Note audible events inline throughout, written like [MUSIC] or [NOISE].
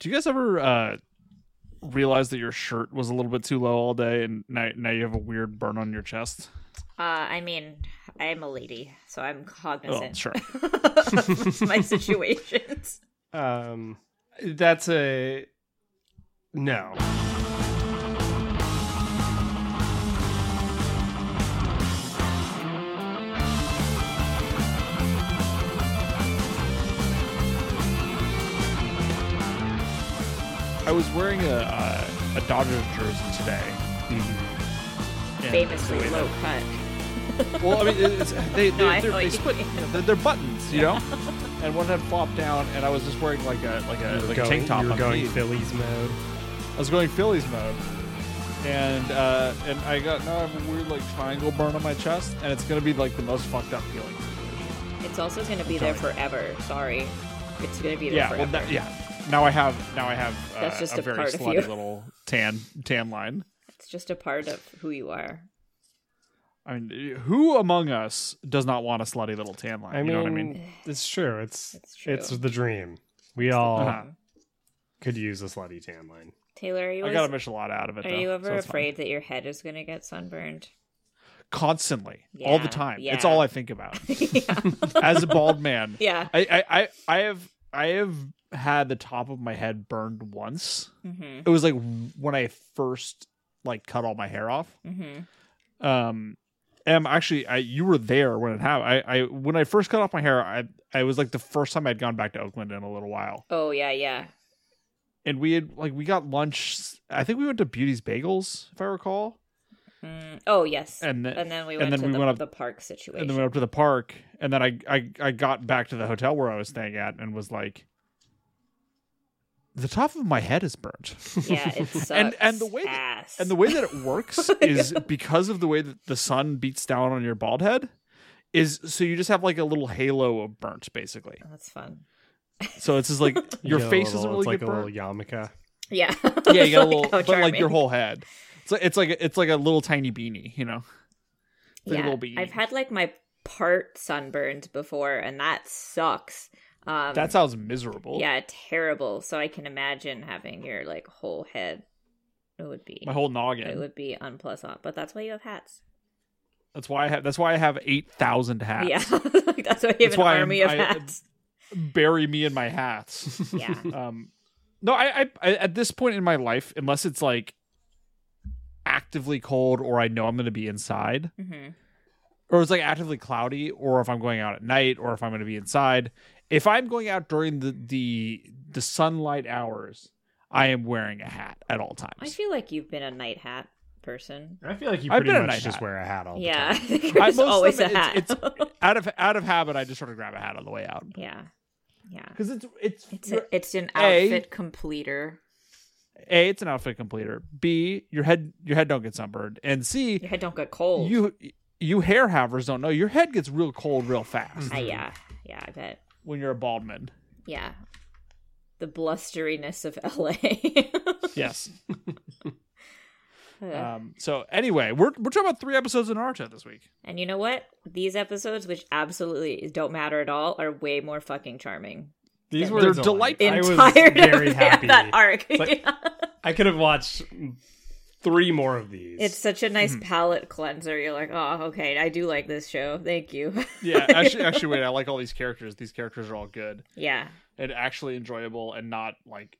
Do you guys ever uh, realize that your shirt was a little bit too low all day, and now now you have a weird burn on your chest? Uh, I mean, I'm a lady, so I'm Oh, cognizant sure. of [LAUGHS] my situations. Um, that's a no. I was wearing a uh, a Dodgers jersey today. and Famously low that- cut. [LAUGHS] Well, I mean, it's, they No, I they, know they what you split. mean. you know, they're, they're buttons, you know. [LAUGHS] and one had flopped down, and I was just wearing like a like a You were like going, a tank top. you were going underneath. Phillies mode. I was going Phillies mode, and uh, and I got now I have a weird like triangle burn on my chest, and it's gonna be like the most fucked up feeling. It's also going to be there forever. Sorry. It's going to be there Yeah, well, forever. that, yeah. Now I have now I have uh, That's just a a very part of slutty you. little tan tan line. It's just a part of who you are. I mean, who among us does not want a slutty little tan line? I mean, you know what I mean? it's true. It's It's true. it's the dream. We all Uh-huh. could use a slutty tan line. Taylor, are you, I always- got to miss a Michelada out of it. are though, you so ever fine. afraid that your head is going to get sunburned? Constantly, all the time. yeah. It's all I think [LAUGHS] about. As a bald man, [LAUGHS] yeah. I, I, I, I have I have had the top of my head burned once. hmm It was like when I first like cut all my hair off. hmm Um, and actually, I you were there when it happened. I, I when I first cut off my hair, I I was like the first time I'd gone back to Oakland in a little while, Oh, yeah, yeah. and we had like we got lunch. I think we went to Beauty's Bagels, if I recall, Mm, oh, yes. and then and then we and went then to we the, went up- the park situation. and then we went up to the park, and then I I I got back to the hotel where I was staying at, and was like. The top of my head is burnt. yeah, it [LAUGHS] sucks And- and the way that- ass. And the way that it works [LAUGHS] is because of the way that the sun beats down on your bald head, is so you just have like a little halo of burnt, basically. Oh, that's fun. [LAUGHS] So it's just like your get a face little- isn't really it's like get a burnt. little yarmulke. Yeah. Yeah, you got a little, how but like your whole head. It's like it's like it's like a little tiny beanie, you know. It's like a yeah, little beanie. I've had like my part sunburned before, and that sucks. Um, that sounds miserable. yeah, terrible. So I can imagine having your like whole head. It would be my whole noggin. it would be unpleasant, but that's why you have hats. That's why I have. That's why I have eight thousand hats. Yeah, [LAUGHS] that's why you have That's an why I'm- army of I- hats. bury me in my hats. [LAUGHS] Yeah. [LAUGHS] um, no, I, I, I at this point in my life, unless it's like actively cold or I know I'm going to be inside, hmm or it's like actively cloudy, or if I'm going out at night, or if I'm going to be inside. If I'm going out during the the the sunlight hours, I am wearing a hat at all times. I feel like you've been a night hat person. I feel like you I've pretty been a much night just hat. wear a hat all the Yeah, time. [LAUGHS] there's most of always a it, hat. it's- out of out of habit, I just sort of grab a hat on the way out yeah, yeah. because it's it's It's a, it's an A- outfit completer. a it's an outfit completer. B your head your head don't get sunburned, and C Your head don't get cold. you you hair havers don't know your head gets real cold real fast Ah, yeah, yeah. I bet. When you're a bald man. Yeah. The blusteriness of LA. Yes. [LAUGHS] [LAUGHS] Um. So anyway, we're we're talking about three episodes of Naruto this week. and you know what? These episodes, which absolutely don't matter at all, are way more fucking charming. These were delightful. delight. I was very [LAUGHS] happy. that arc. like- I could have watched three more of these. it's such a nice Mm-hmm. palate cleanser. You're like, oh, okay, I do like this show. Thank you. [LAUGHS] Yeah. Actually, actually, wait. I like all these characters. These characters are all good yeah. and actually enjoyable and not like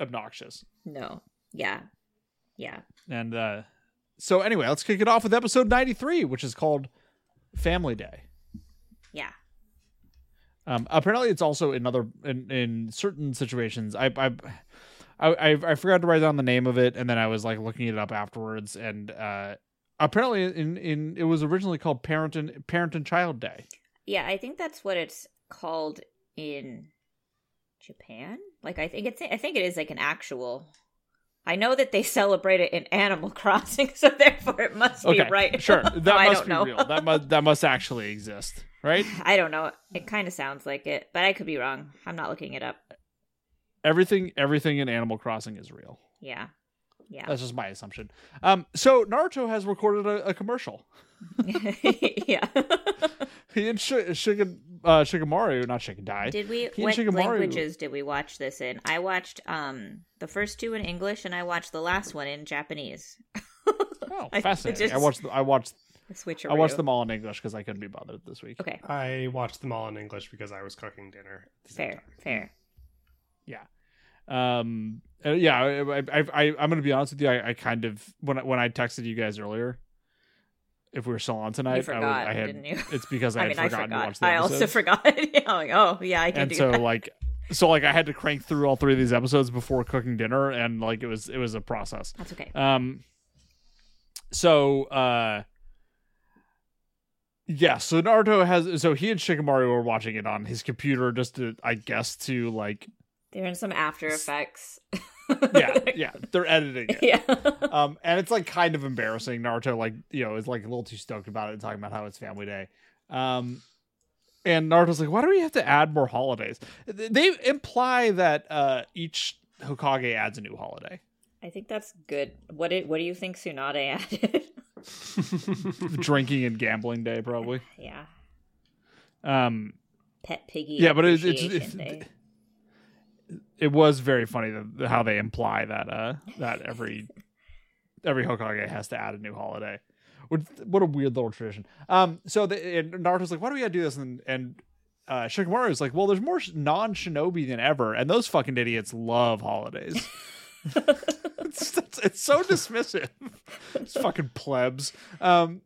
obnoxious. No. Yeah. Yeah. And uh, so anyway, let's kick it off with episode ninety three, which is called Family Day. Yeah. Um, apparently, it's also another in, in certain situations. I, I I I I forgot to write down the name of it, and then I was like looking it up afterwards. And uh, apparently, in in it was originally called Parent and Parent and Child Day. Yeah, I think that's what it's called in Japan. Like I think it's I think it is like an actual I know that they [LAUGHS] celebrate it in Animal [LAUGHS] Crossing, so therefore it must be Okay, right. sure, [LAUGHS] that No, must be know. real. That must that must actually exist, right? I don't know. It kind of sounds like it, but I could be wrong. I'm not looking it up. Everything everything in Animal Crossing is real. Yeah. Yeah. That's just my assumption. Um, so Naruto has recorded a, a commercial. [LAUGHS] yeah. [LAUGHS] He and Sh- Shigen uh, Shikamaru, not Shikadai. Did we? He and What Shikamaru- languages did we watch this in? I watched um the first two in English, and I watched the last one in Japanese. Oh, [LAUGHS] fascinating! I just- watched. I watched. Switch. I watched them all in English because I couldn't be bothered this week. Okay, I watched them all in English because I was cooking dinner. at the same fair, fair. Yeah. Um. uh, yeah. I, I, I. I'm gonna be honest with you. I, I kind of when I, when I texted you guys earlier, if we were still on tonight, I, forgot, was, I had. didn't you? [LAUGHS] It's because I, I had mean, I forgotten to forgot. watch the I also forgot. [LAUGHS] yeah, like, oh yeah, I can and do so that. like so like I had to crank through all three of these episodes before cooking dinner, and like it was it was a process. That's okay. Um. So uh. Yeah, so Naruto has so he and Shikamaru were watching it on his computer just to I guess to like They're in some After Effects. yeah [LAUGHS] yeah they're editing it yeah. um and it's like kind of embarrassing Naruto like you know is like a little too stoked about it and talking about how it's family day um and Naruto's like why do we have to add more holidays they imply that uh each Hokage adds a new holiday I think that's good. What did What do you think Tsunade [LAUGHS] added? [LAUGHS] drinking and gambling day probably [SIGHS] yeah, um Pet Piggy. yeah but it's, it's, it's. It was very funny that, how they imply that uh that every [LAUGHS] every Hokage has to add a new holiday. What what a weird little tradition. Um, so the, and Naruto's like, why do we gotta do this? And and uh, Shikamaru is like, well, there's more non shinobi than ever, and those fucking idiots love holidays. [LAUGHS] [LAUGHS] it's, it's, it's so dismissive. it's fucking plebs. Um,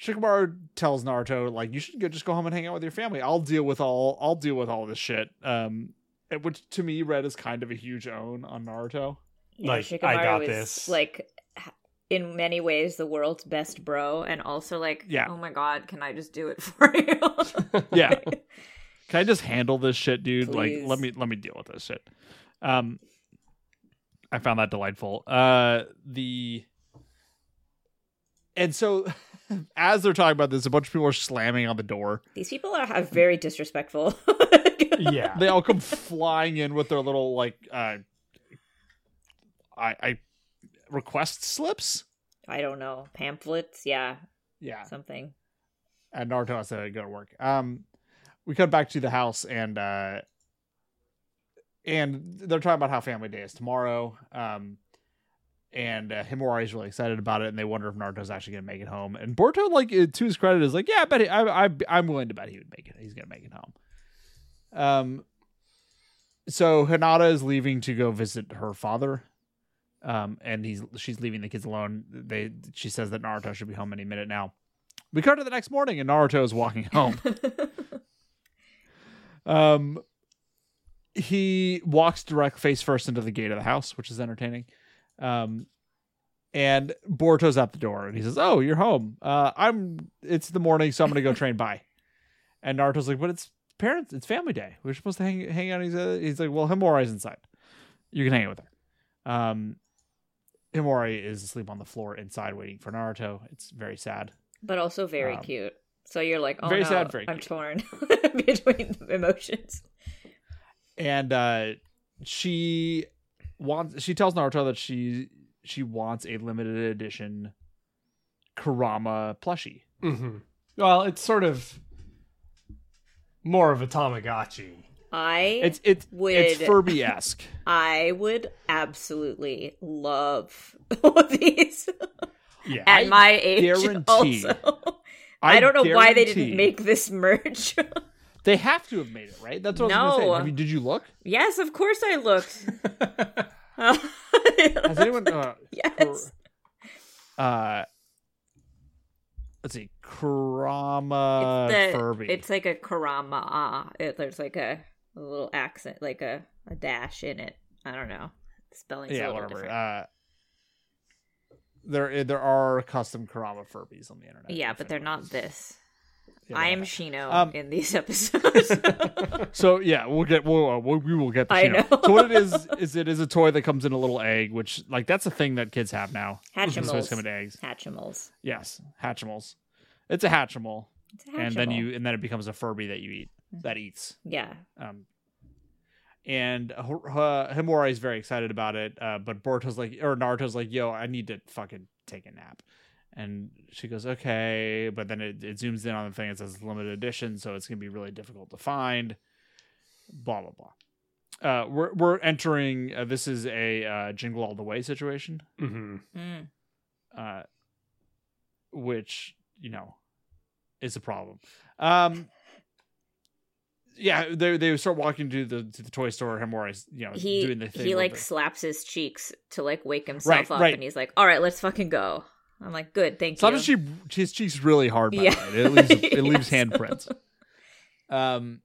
Shikamaru tells Naruto like, you should go, just go home and hang out with your family. I'll deal with all I'll deal with all this shit. Um, which to me read as kind of a huge own on Naruto. Yeah, Like, Shikamaru I got is this. like in many ways the world's best bro, and also like, Yeah. oh my god, can I just do it [LAUGHS] for you? [LAUGHS] Yeah. Can I just handle this shit, dude? Please. Like let me let me deal with this shit. Um I found that delightful. Uh the and so [LAUGHS] as they're talking about this, a bunch of people are slamming on the door. These people are, are very disrespectful. Yeah. They all come flying in with their little like uh I I request slips. I don't know pamphlets. Yeah, Yeah. something. and Naruto has to go to work. Um, we cut back to the house and uh, and they're talking about how Family Day is tomorrow. Um, and uh, Himawari is really excited about it, and they wonder if Naruto's actually gonna make it home. And Boruto, like uh, to his credit, is like, yeah, I bet he, I, I I'm willing to bet he would make it. He's gonna make it home. Um, so Hinata is leaving to go visit her father. Um, and he's she's leaving the kids alone. They she says that Naruto should be home any minute now. We cut to the next morning, and Naruto is walking [LAUGHS] home. um, he walks direct face first into the gate of the house, which is entertaining. Um, and Boruto's at the door, and he says, "Oh, you're home. Uh, I'm. It's the morning, so I'm gonna go train by." And Naruto's like, "But it's parents. It's family day. We're supposed to hang hang out." He's uh, he's like, "Well, Himawari's inside. You can hang out with her." Um, Himawari is asleep on the floor inside, waiting for Naruto. It's very sad. but also very Um, cute. So you're like, oh very no, sad, very I'm cute. torn [LAUGHS] between the emotions. and uh she wants she tells Naruto that she she wants a limited edition Kurama plushie. hmm Well, it's sort of more of a Tamagotchi. I It's it's Would- it's Furby esque. [LAUGHS] I would absolutely love all [LAUGHS] these Yeah. at I my age. guarantee- Also, I, don't know why they didn't make this merch. [LAUGHS] They have to have made it, right? That's what I was No. gonna say. You- did you look? yes, of course I looked. Has anyone? Uh, yes. uh, let's see, Kurama it's, the- Furby. it's like a karama. It, there's like a, a little accent, like a, a dash in it. I don't know. The spelling's a yeah, little whatever. different. Uh, there there are custom Kurama Furbies on the internet. yeah, but they're not is- I am. Shino Um, in these [LAUGHS] episodes. So yeah, we'll get we'll, uh, we'll get the I Shino. know. So what it is [LAUGHS] is it is a toy that comes in a little egg, which like that's a thing that kids have now. [LAUGHS] Hatchimals. come in eggs. Hatchimals. Yes, Hatchimals. It's a Hatchimal, It's a and then Hatchimal. you and then it becomes a Furby that you eat that eats. Yeah. Um, and uh, Himura is very excited about it, uh, but Boruto's like or Naruto's like, "Yo, I need to fucking take a nap," And she goes, okay, but then it, it zooms in on the thing. It says limited edition, so it's gonna be really difficult to find. Blah blah blah. Uh, we're we're entering. Uh, this is a uh, jingle all the way situation, hmm Mm. uh, which you know is a problem. Um, yeah, they they start walking to the to the toy store. Himura, you know, He doing the thing. he like the- slaps his cheeks to like wake himself Right, up, right. and he's like, "All right, let's fucking go." I'm like, "Good, thank Slaps you." his, cheek, his cheeks really hard. By Yeah. the way. it leaves [LAUGHS] it leaves handprints. Um,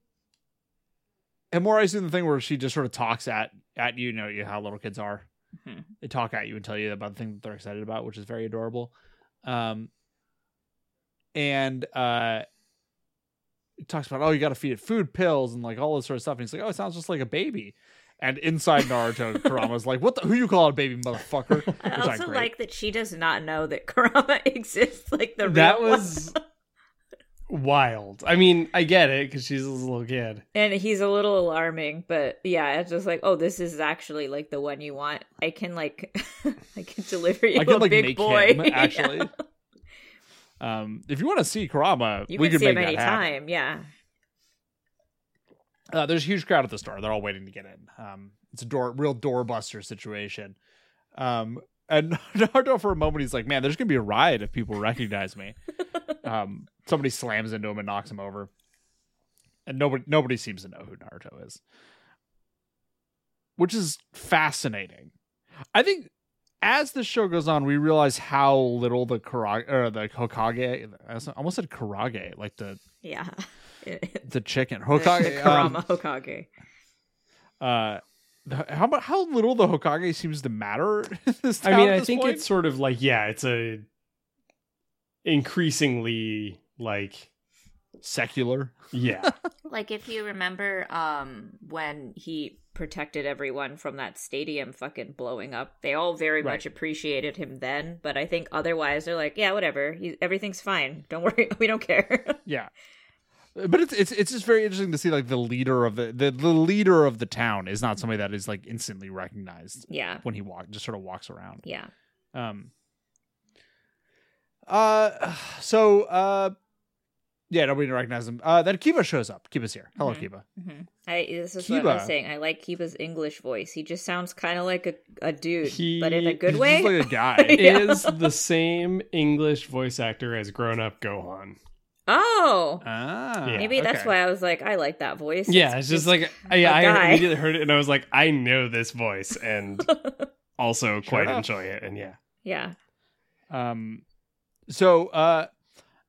and I doing the thing where she just sort of talks at at you. You know you how little kids are. Mhm. They talk at you and tell you about the thing that they're excited about, which is very adorable. Um, and uh, it talks about oh you got to feed it food pills and like all this sort of stuff. And he's like oh it sounds just like a baby. And inside Naruto, [LAUGHS] Kurama's like, "What the? Who you call a baby, motherfucker?" [LAUGHS] Which I also like that she does not know that Kurama [LAUGHS] exists. Like the That was wild. I mean, I get it because she's a little kid. And he's a little alarming, but yeah, it's just like, oh, this is actually like the one you want. I can like, I can deliver you I can a like big boy. him actually. Um, if you want to see Kurama, you we can can see him anytime. Yeah, Uh, there's a huge crowd at the store. They're all waiting to get in. Um, it's a door, real doorbuster situation. Um, and [LAUGHS] Naruto for a moment, he's like, "Man, there's gonna be a riot if people recognize me." [LAUGHS] um, somebody slams into him and knocks him over, and nobody nobody seems to know who Naruto is, which is fascinating. I think as the show goes on, we realize how little the Karage or the Hokage. I almost said Karage, like the yeah. [LAUGHS] the chicken Hokage. the um, Hokage. uh how about how little the Hokage seems to matter [LAUGHS] in this I mean, at I think point? it's sort of like yeah, it's a increasingly like secular. yeah, [LAUGHS] Like if you remember, um, when he protected everyone from that stadium fucking blowing up, they all very Right. much appreciated him then. But I think otherwise, they're like, yeah, whatever, he, everything's fine. Don't worry, [LAUGHS] we don't care. Yeah. But it's it's it's just very interesting to see like the leader of the, the the leader of the town is not somebody that is like instantly recognized yeah, when he walk just sort of walks around. yeah. Um uh so uh yeah, nobody recognizes him. Uh then Kiba shows up. Kiba's here. Hello Mhm. Kiba. hmm I this is what I was saying. I like Kiba's English voice. He just sounds kind of like a, a dude, He- but in a good He's way. just like a guy. [LAUGHS] Yeah. is the same English voice actor as grown up Gohan. Oh, ah. Yeah. maybe that's okay. why I was like, I like that voice. Yeah, it's just like I, a I guy. immediately heard it and I was like, I know this voice and [LAUGHS] also quite enough. enjoy it. And yeah, yeah. Um, so uh,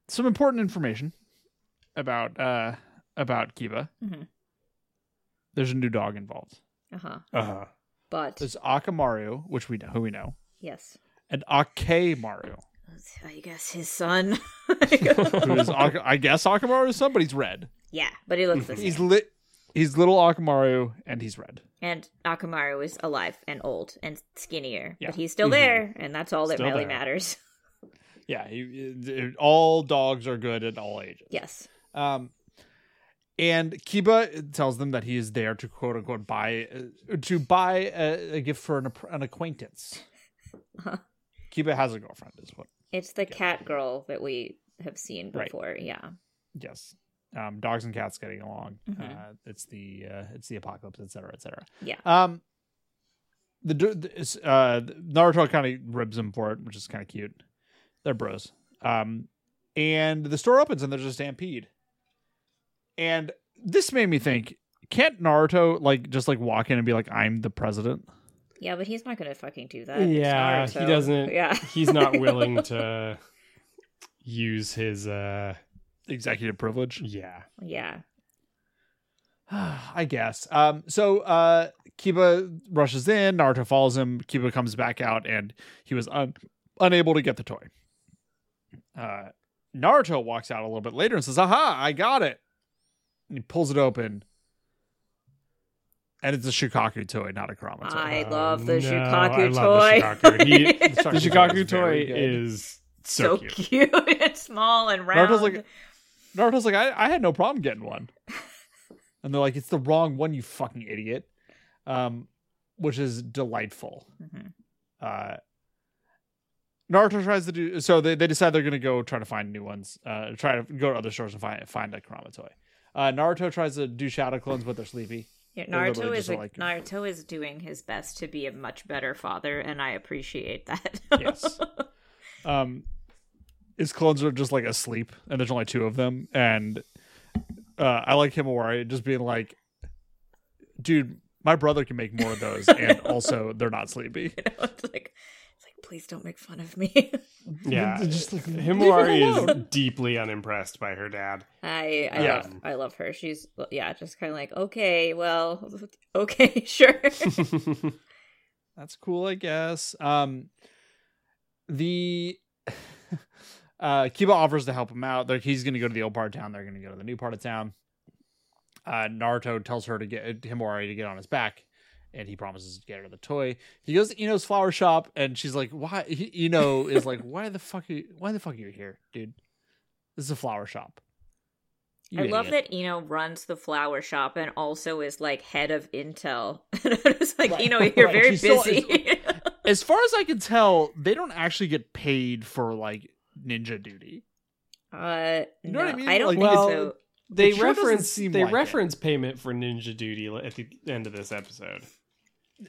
some important information about uh about Kiba. Mhm. There's a new dog involved. Uh huh. uh huh. But There's Akamaru, which we know who we know, yes, and Akemaru, I guess his son. [LAUGHS] [LAUGHS] who is Ak- I guess Akamaru's son, but he's red. yeah, but he looks the same. He's lit. He's little Akamaru, and he's red. And Akamaru is alive and old and skinnier, Yeah. but he's still Mhm. there, and that's all that Still really there. matters. [LAUGHS] Yeah, he, he- all dogs are good at all ages. Yes. Um, and Kiba tells them that he is there to quote unquote buy uh, to buy a, a gift for an, an acquaintance. Kiba has a girlfriend, is what? It's the cat girl that we have seen Right. before. Yeah. Yes. Um, dogs and cats getting along. Mhm. Uh, it's the uh, it's the apocalypse, etc., cetera, et cetera. Yeah. Um, the, the uh Naruto kind of ribs him for it, which is kind of cute. They're bros. Um, and the store opens and there's a stampede. And this made me think: Can't Naruto like just like walk in and be like, "I'm the president"? Yeah, but he's not going to fucking do that. It's Yeah, Naruto. he doesn't. Yeah. He's not [LAUGHS] willing to use his. uh Executive privilege. Yeah, Yeah. [SIGHS] I guess. Um, so uh, Kiba rushes in. Naruto follows him. Kiba comes back out, and he was un- unable to get the toy. Uh, Naruto walks out a little bit later and says, "Aha! I got it!" And he pulls it open, and it's a Shikaku toy, not a Kurama toy. I Oh, love the no, Shikaku I love toy. the Shikaku. He- [LAUGHS] The the Shikaku Shikaku is very toy is so, so cute. [LAUGHS] cute. it's small and round. Naruto's like, Naruto's like, I, I had no problem getting one. [LAUGHS] And they're like, it's the wrong one, you fucking idiot. Um, which is delightful. Mhm. Uh, Naruto tries to do so. They, they decide they're gonna go try to find new ones. Uh, try to go to other stores and find find a Kurama toy. Uh, Naruto tries to do shadow clones, but they're sleepy. Yeah, Naruto is a, like- Naruto is doing his best to be a much better father, and I appreciate that. Yes. [LAUGHS] um, his clones are just like asleep, and there's only two of them. And uh, I like Himawari just being like, "Dude, my brother can make more of those, and [LAUGHS] also they're not sleepy." [LAUGHS] You know, it's like, please don't make fun of me. Yeah, Just like, leave Himawari is [LAUGHS] deeply unimpressed by her dad. I I Yeah. love I love her. She's yeah, just kind of like okay, well, [LAUGHS] okay, [LAUGHS] sure. That's cool, I guess. Um, the uh, Kiba offers to help him out. They're, he's going to go to the old part of town. They're going to go to the new part of town. Uh, Naruto tells her to get Himawari to get on his back, and he promises to get her the toy. He goes to Ino's flower shop, and she's like, "Why?" He, Ino is like, "Why the fuck? Are you, why the fuck are you here, dude? This is a flower shop." You I love idiot." that Ino runs the flower shop and also is like head of Intel. [LAUGHS] it's like Right. Ino, [LAUGHS] you're Right. very She's still- busy. As far as I can tell, they don't actually get paid for like ninja duty. uh, You know what I mean? I don't Like, think well, so. They It sure reference they like it. reference payment for Ninja Duty at the end of this episode.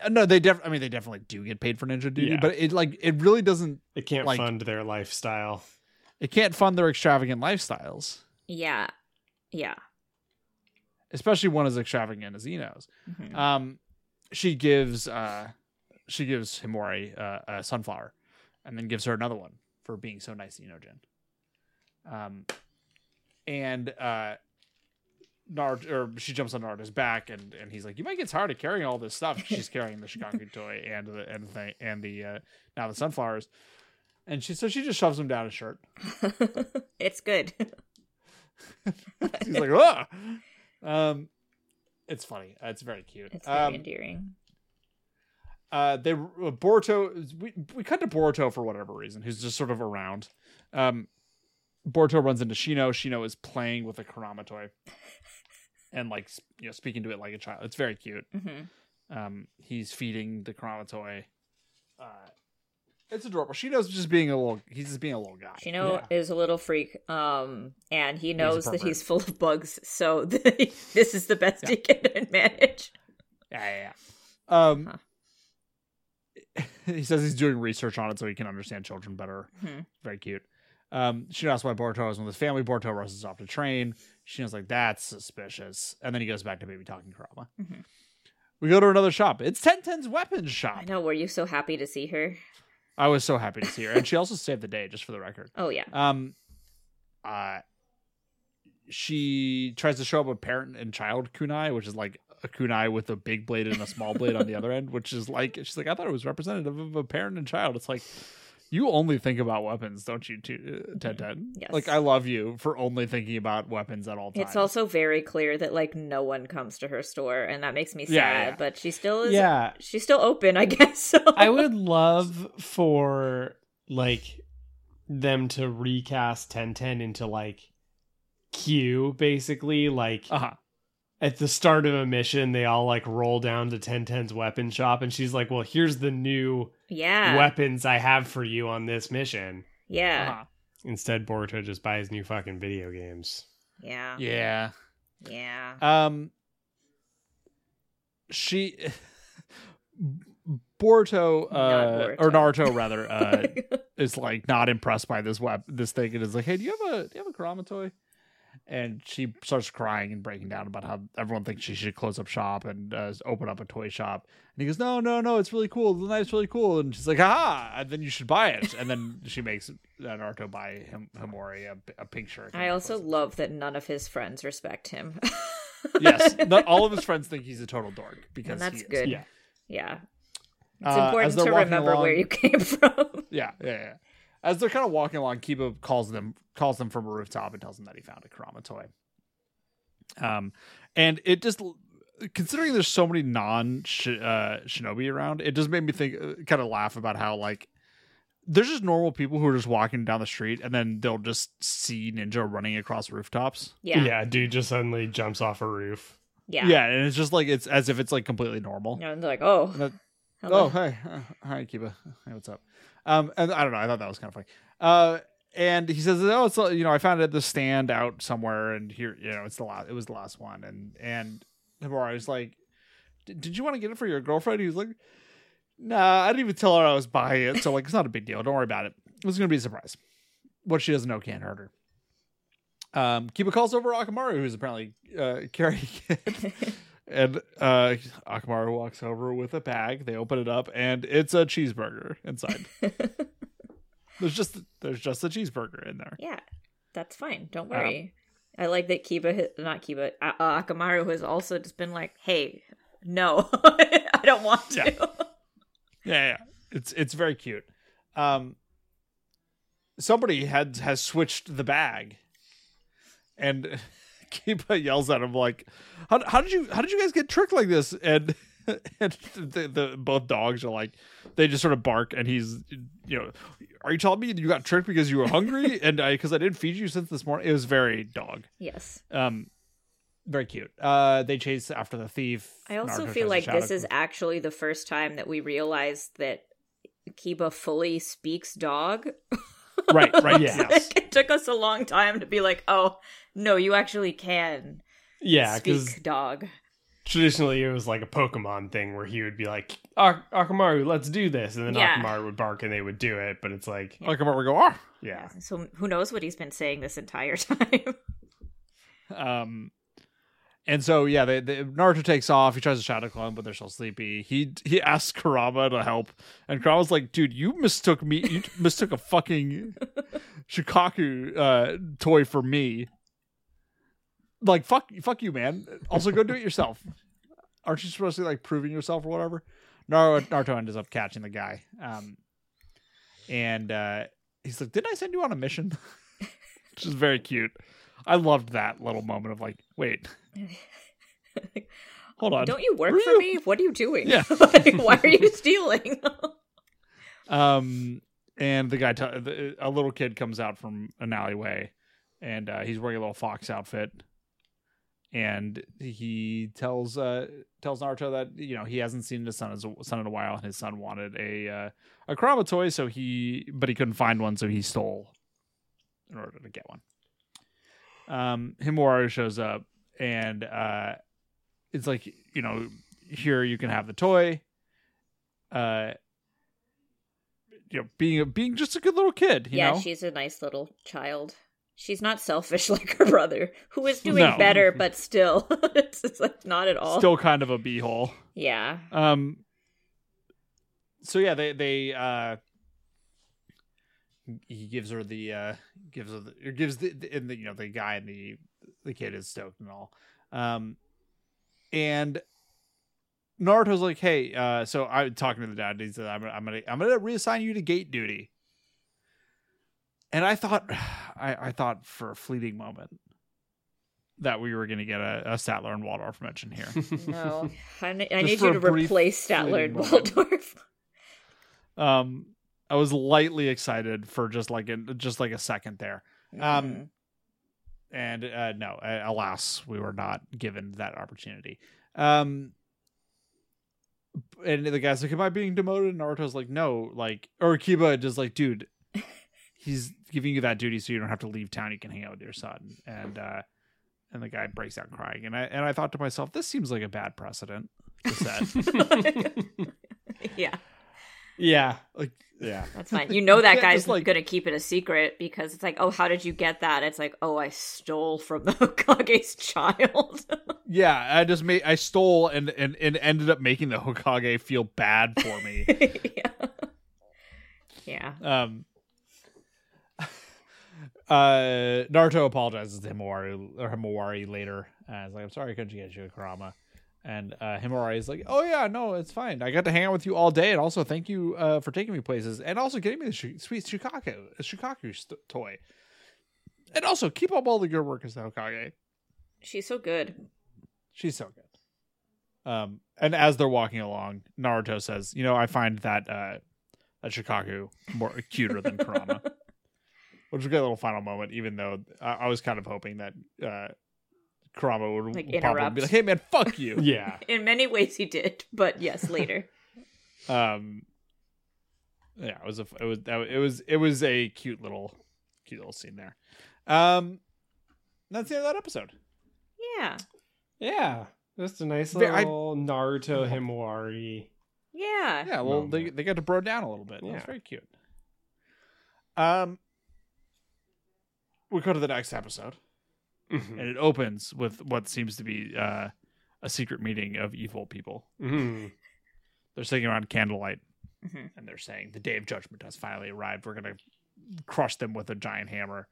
No, they def. I mean, they definitely do get paid for ninja duty, Yeah. but it like it really doesn't. It can't Like- fund their lifestyle. It can't fund their extravagant lifestyles, Yeah, yeah. especially one as extravagant as Ino's. Mhm. Um, she gives uh, she gives Himori uh, a sunflower, and then gives her another one for being so nice to Inojin. Um, and uh, Naruto, or she jumps on Naruto's back, and and he's like, "You might get tired of carrying all this stuff." She's [LAUGHS] carrying the Shikaku toy and the and the and the uh, now the sunflowers, and she so she just shoves him down his shirt. [LAUGHS] it's good. [LAUGHS] He's like, "Ah." Um, it's funny. It's very cute. It's very um, endearing. uh they uh, Boruto we we cut to Boruto for whatever reason who's just sort of around um Boruto runs into Shino Shino is playing with a Kurama toy and like you know speaking to it like a child it's very cute hmm um he's feeding the Kurama toy uh it's adorable Shino's just being a little he's just being a little guy Shino is a little freak, um, and he knows that he's full of bugs, so [LAUGHS] this is the best he can manage. yeah yeah, yeah. um Huh. [LAUGHS] he says he's doing research on it so he can understand children better Mhm. very cute. Um, she asks why Boruto is with his family. Boruto rushes off to train. Shino's like, that's suspicious. And then he goes back to baby talking Kurama. Mhm. We go to another shop. It's Ten Ten's weapons shop. I know. Were you so happy to see her? I was so happy to see her. And she also saved the day, just for the record. Oh yeah. Um, uh, she tries to show up a parent and child kunai, which is like a kunai with a big blade and a small blade on the other end, which is like she's like I thought it was representative of a parent and child. It's like you only think about weapons, don't you, T- uh, Ten Ten? Yes. Like I love you for only thinking about weapons at all times. It's also very clear that like no one comes to her store, and that makes me sad. Yeah, yeah. But she still is. Yeah, She's still open, I [LAUGHS] guess. So. I would love for like them to recast Ten Ten into like Q basically like uh huh. At the start of a mission they all like roll down to Ten Ten's weapon shop and she's like well here's the new Yeah. weapons I have for you on this mission Yeah. Uh-huh. instead Boruto just buys new fucking video games Yeah. Yeah. Yeah. Um, she, Boruto, uh, Not or Boruto. Naruto rather, uh, [LAUGHS] is like not impressed by this web, this thing, and is like, "Hey, do you have a do you have a Kurama toy?" And she starts crying and breaking down about how everyone thinks she should close up shop and uh, open up a toy shop. And he goes, "No, no, no, it's really cool. The knife's really cool." And she's like, "Ah!" And then you should buy it. And then she makes Naruto buy him Himori a, a pink shirt. I also love that none of his friends respect him. [LAUGHS] yes, not [LAUGHS] all of his friends think he's a total dork because and that's good. yeah Yeah. It's Uh, important to remember along- where you [LAUGHS] came from. Yeah, yeah, yeah. As they're kind of walking along, Kiba calls them calls them from a rooftop and tells them that he found a Kurama toy. Um, and it just considering there's so many non uh, shinobi around, it just made me think, uh, kind of laugh about how like there's just normal people who are just walking down the street and then they'll just see ninja running across rooftops. yeah. yeah dude just suddenly jumps off a roof Yeah. Yeah, and it's just like it's as if it's like completely normal. Yeah, know, and they're like, oh, That- Oh, hi, uh, hi, Kiba. Hey, what's up? Um, and I don't know. I thought that was kind of funny. Uh, and he says, "Oh, it's you know, I found it at the stand out somewhere, and here, you know, it's the last. It was the last one." And and Himura was like, "Did did you want to get it for your girlfriend?" He was like, "Nah, I didn't even tell her I was buying it, so like, it's not a big deal. Don't worry about it. It was gonna be a surprise. What she doesn't know can't hurt her." Um, Kiba calls over Akamaru, who's apparently uh, carrying it. [LAUGHS] And uh Akamaru walks over with a bag. They open it up and it's a cheeseburger inside. [LAUGHS] there's just there's just a cheeseburger in there. yeah, that's fine. Don't Um, worry. I like that Kiba, not Kiba, uh, uh, Akamaru has also just been like, "Hey, no, [LAUGHS] I don't want to." Yeah. Yeah, yeah. It's it's very cute. Um somebody had has switched the bag. And Kiba yells at him like, "How, how did you how did you guys get tricked like this?" And [LAUGHS] and the, the both dogs are like they just sort of bark and he's you know are you telling me you got tricked because you were hungry [LAUGHS] and I because I didn't feed you since this morning it was very dog Yes. um very cute uh they chase after the thief I also Naruto feel like this is actually the first time that we realized that Kiba fully speaks dog. [LAUGHS] [LAUGHS] right right Yeah. yes it took us a long time to be like, oh, no, you actually can Yeah, because speak dog. traditionally it was like a Pokemon thing where he would be like, "Ak- Akamaru, let's do this. And then Yeah. Akamaru would bark and they would do it. But it's like, Yeah. like come over go oh yeah. So who knows what he's been saying this entire [LAUGHS] time? Um, and so yeah, they, they, Naruto takes off. He tries to shadow clone, but they're still sleepy. He he asks Kurama to help, and Kurama's like, "Dude, you mistook me. You [LAUGHS] mistook a fucking Shikaku uh, toy for me. Like fuck, fuck you, man. Also, go do it yourself. Aren't you supposed to be like proving yourself or whatever?" Naruto, Naruto ends up catching the guy, um, and uh, he's like, "Didn't I send you on a mission?" [LAUGHS] Which is very cute. I loved that little moment of like, wait, [LAUGHS] hold on. Don't you work Were for you- me? What are you doing? Yeah. [LAUGHS] Like, why are you [LAUGHS] stealing? Um, and the guy, t- a little kid comes out from an alleyway, and uh, he's wearing a little fox outfit, and he tells uh tells Naruto that you know he hasn't seen his son a, son in a while, and his son wanted a uh, a Kurama toy, so he but he couldn't find one, so he stole in order to get one. Um, Himawari shows up, and uh, it's like you know here you can have the toy. Uh, you know, being a, being just a good little kid, you yeah, know. she's a nice little child. She's not selfish [LAUGHS] like her brother, who is doing No. better, but still, [LAUGHS] it's, like not at all. Still kind of a beehole. yeah, Um. So yeah, they they uh. He gives her the uh gives her the or gives the, the and the you know the guy and the the kid is stoked and all, um, and Naruto's like, hey, uh, so I'm talking to the dad. He said, I'm gonna I'm gonna I'm gonna reassign you to gate duty. And I thought, [SIGHS] I I thought for a fleeting moment that we were gonna get a, a Statler and Waldorf mention here. [LAUGHS] no, I, ne- I need you to replace Statler and. Waldorf. [LAUGHS] um i was lightly excited for just like in just like a second there Um. And uh no uh, alas we were not given that opportunity. Um and the guy's like am i being demoted? And naruto's like no like or kiba just like dude [LAUGHS] he's giving you that duty so you don't have to leave town. You can hang out with your son. And uh and the guy breaks out crying. And i and i thought to myself this seems like a bad precedent to set. [LAUGHS] [LAUGHS] Yeah, yeah. like Yeah. that's fine. You know that [LAUGHS] can't guy's like- gonna keep it a secret because it's like, oh, how did you get that? It's like, oh, I stole from the [LAUGHS] Hokage's child. [LAUGHS] Yeah, I just made I stole and and, and ended up making the Hokage feel bad for me. yeah, yeah. um uh Naruto apologizes to Himawari or Himawari later. Uh, he's like, I'm sorry I couldn't get you a Kurama. And uh Himawari is like, Oh yeah, no, it's fine. I got to hang out with you all day and also thank you uh for taking me places and also getting me the sh- sweet Shukaku a Shukaku st- toy. And also keep up all the good work as the Hokage. She's so good. She's so good. Um, and as they're walking along, Naruto says, "You know, I find that uh, that Shikaku more [LAUGHS] cuter than Kurama," [LAUGHS] which was a good little final moment. Even though I, I was kind of hoping that uh, Kurama would Like, probably interrupt. be like, "Hey, man, fuck you." [LAUGHS] Yeah. [LAUGHS] In many ways, he did, but yes, later. [LAUGHS] Um, yeah, it was a it was that it was it was a cute little cute little scene there. Um, that's the end of that episode. Yeah. Yeah, just a nice Ve- I- little Naruto Himawari. Yeah. Yeah, well, they Moment. they got to bro down a little bit. Yeah, Yeah. it's very cute. Um, we go to the next episode, Mhm. and it opens with what seems to be uh, a secret meeting of evil people. Mhm. They're sitting around candlelight, Mhm. and they're saying the day of judgment has finally arrived. We're gonna crush them with a giant hammer.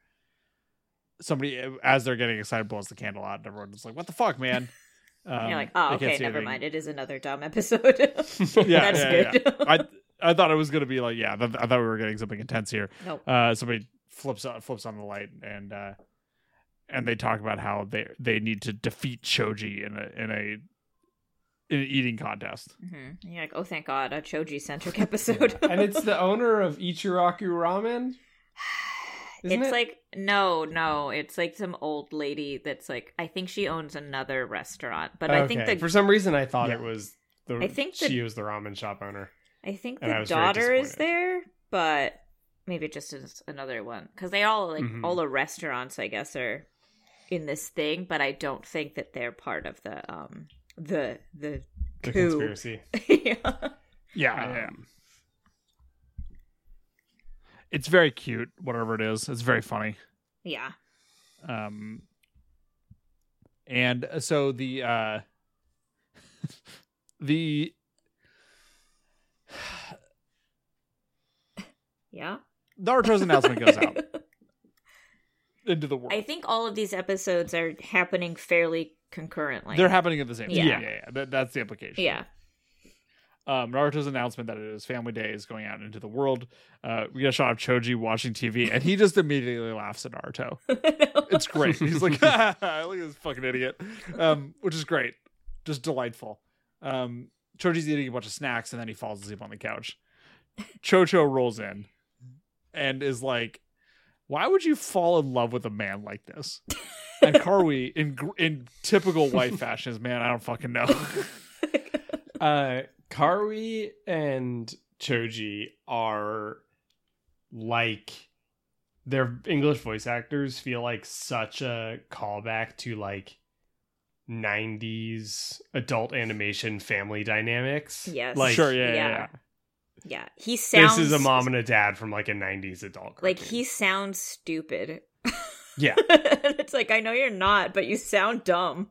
Somebody, as they're getting excited, blows the candle out, and everyone's like, "What the fuck, man?" [LAUGHS] Um, you're like, oh, okay, never anything. mind. It is another dumb [LAUGHS] episode. [LAUGHS] Yeah, That's yeah, good. I I thought it was gonna be like, yeah, th- I thought we were getting something intense here. nope. uh, somebody flips on flips on the light and uh, and they talk about how they they need to defeat Choji in a in a in an eating contest. hmm you're like, oh, thank God, a Choji centric [LAUGHS] episode. [LAUGHS] and it's the owner of Ichiraku Ramen. [SIGHS] Isn't it's it? like no, no. It's like some old lady that's like I think she owns another restaurant, but I think Okay. the for some reason I thought Yeah. it was the I think the- she was the ramen shop owner. I think and I the was daughter is there, but maybe just another one because they all like Mhm. all the restaurants I guess are in this thing, but I don't think that they're part of the um the the The conspiracy. [LAUGHS] yeah. Yeah, yeah. Um, It's very cute, whatever it is. It's very funny. yeah. Um, and uh, so the uh, [LAUGHS] the Yeah. Naruto's announcement goes out [LAUGHS] into the world. I think all of these episodes are happening fairly concurrently. They're happening at the same time. Yeah. Yeah, yeah, yeah. That, that's the implication. yeah. um, Naruto's announcement that it is Family Day is going out into the world. Uh, we get a shot of Choji watching TV, and he just immediately laughs at Naruto. [LAUGHS] It's great. He's like, [LAUGHS] look at this fucking idiot, um, which is great, just delightful. Um, Choji's eating a bunch of snacks, and then he falls asleep on the couch. Chocho rolls in and is like, "Why would you fall in love with a man like this?" And Karui, in in typical white [LAUGHS] fashion, is, "Man, I don't fucking know." [LAUGHS] uh Karui and Choji are like their English voice actors feel like such a callback to like 90s adult animation family dynamics. Yes. Like sure, yeah, yeah, yeah. yeah. Yeah. He sounds this is a mom and a dad from like a 90s adult like he sounds stupid. [LAUGHS] Yeah. it's like I know you're not, but you sound dumb.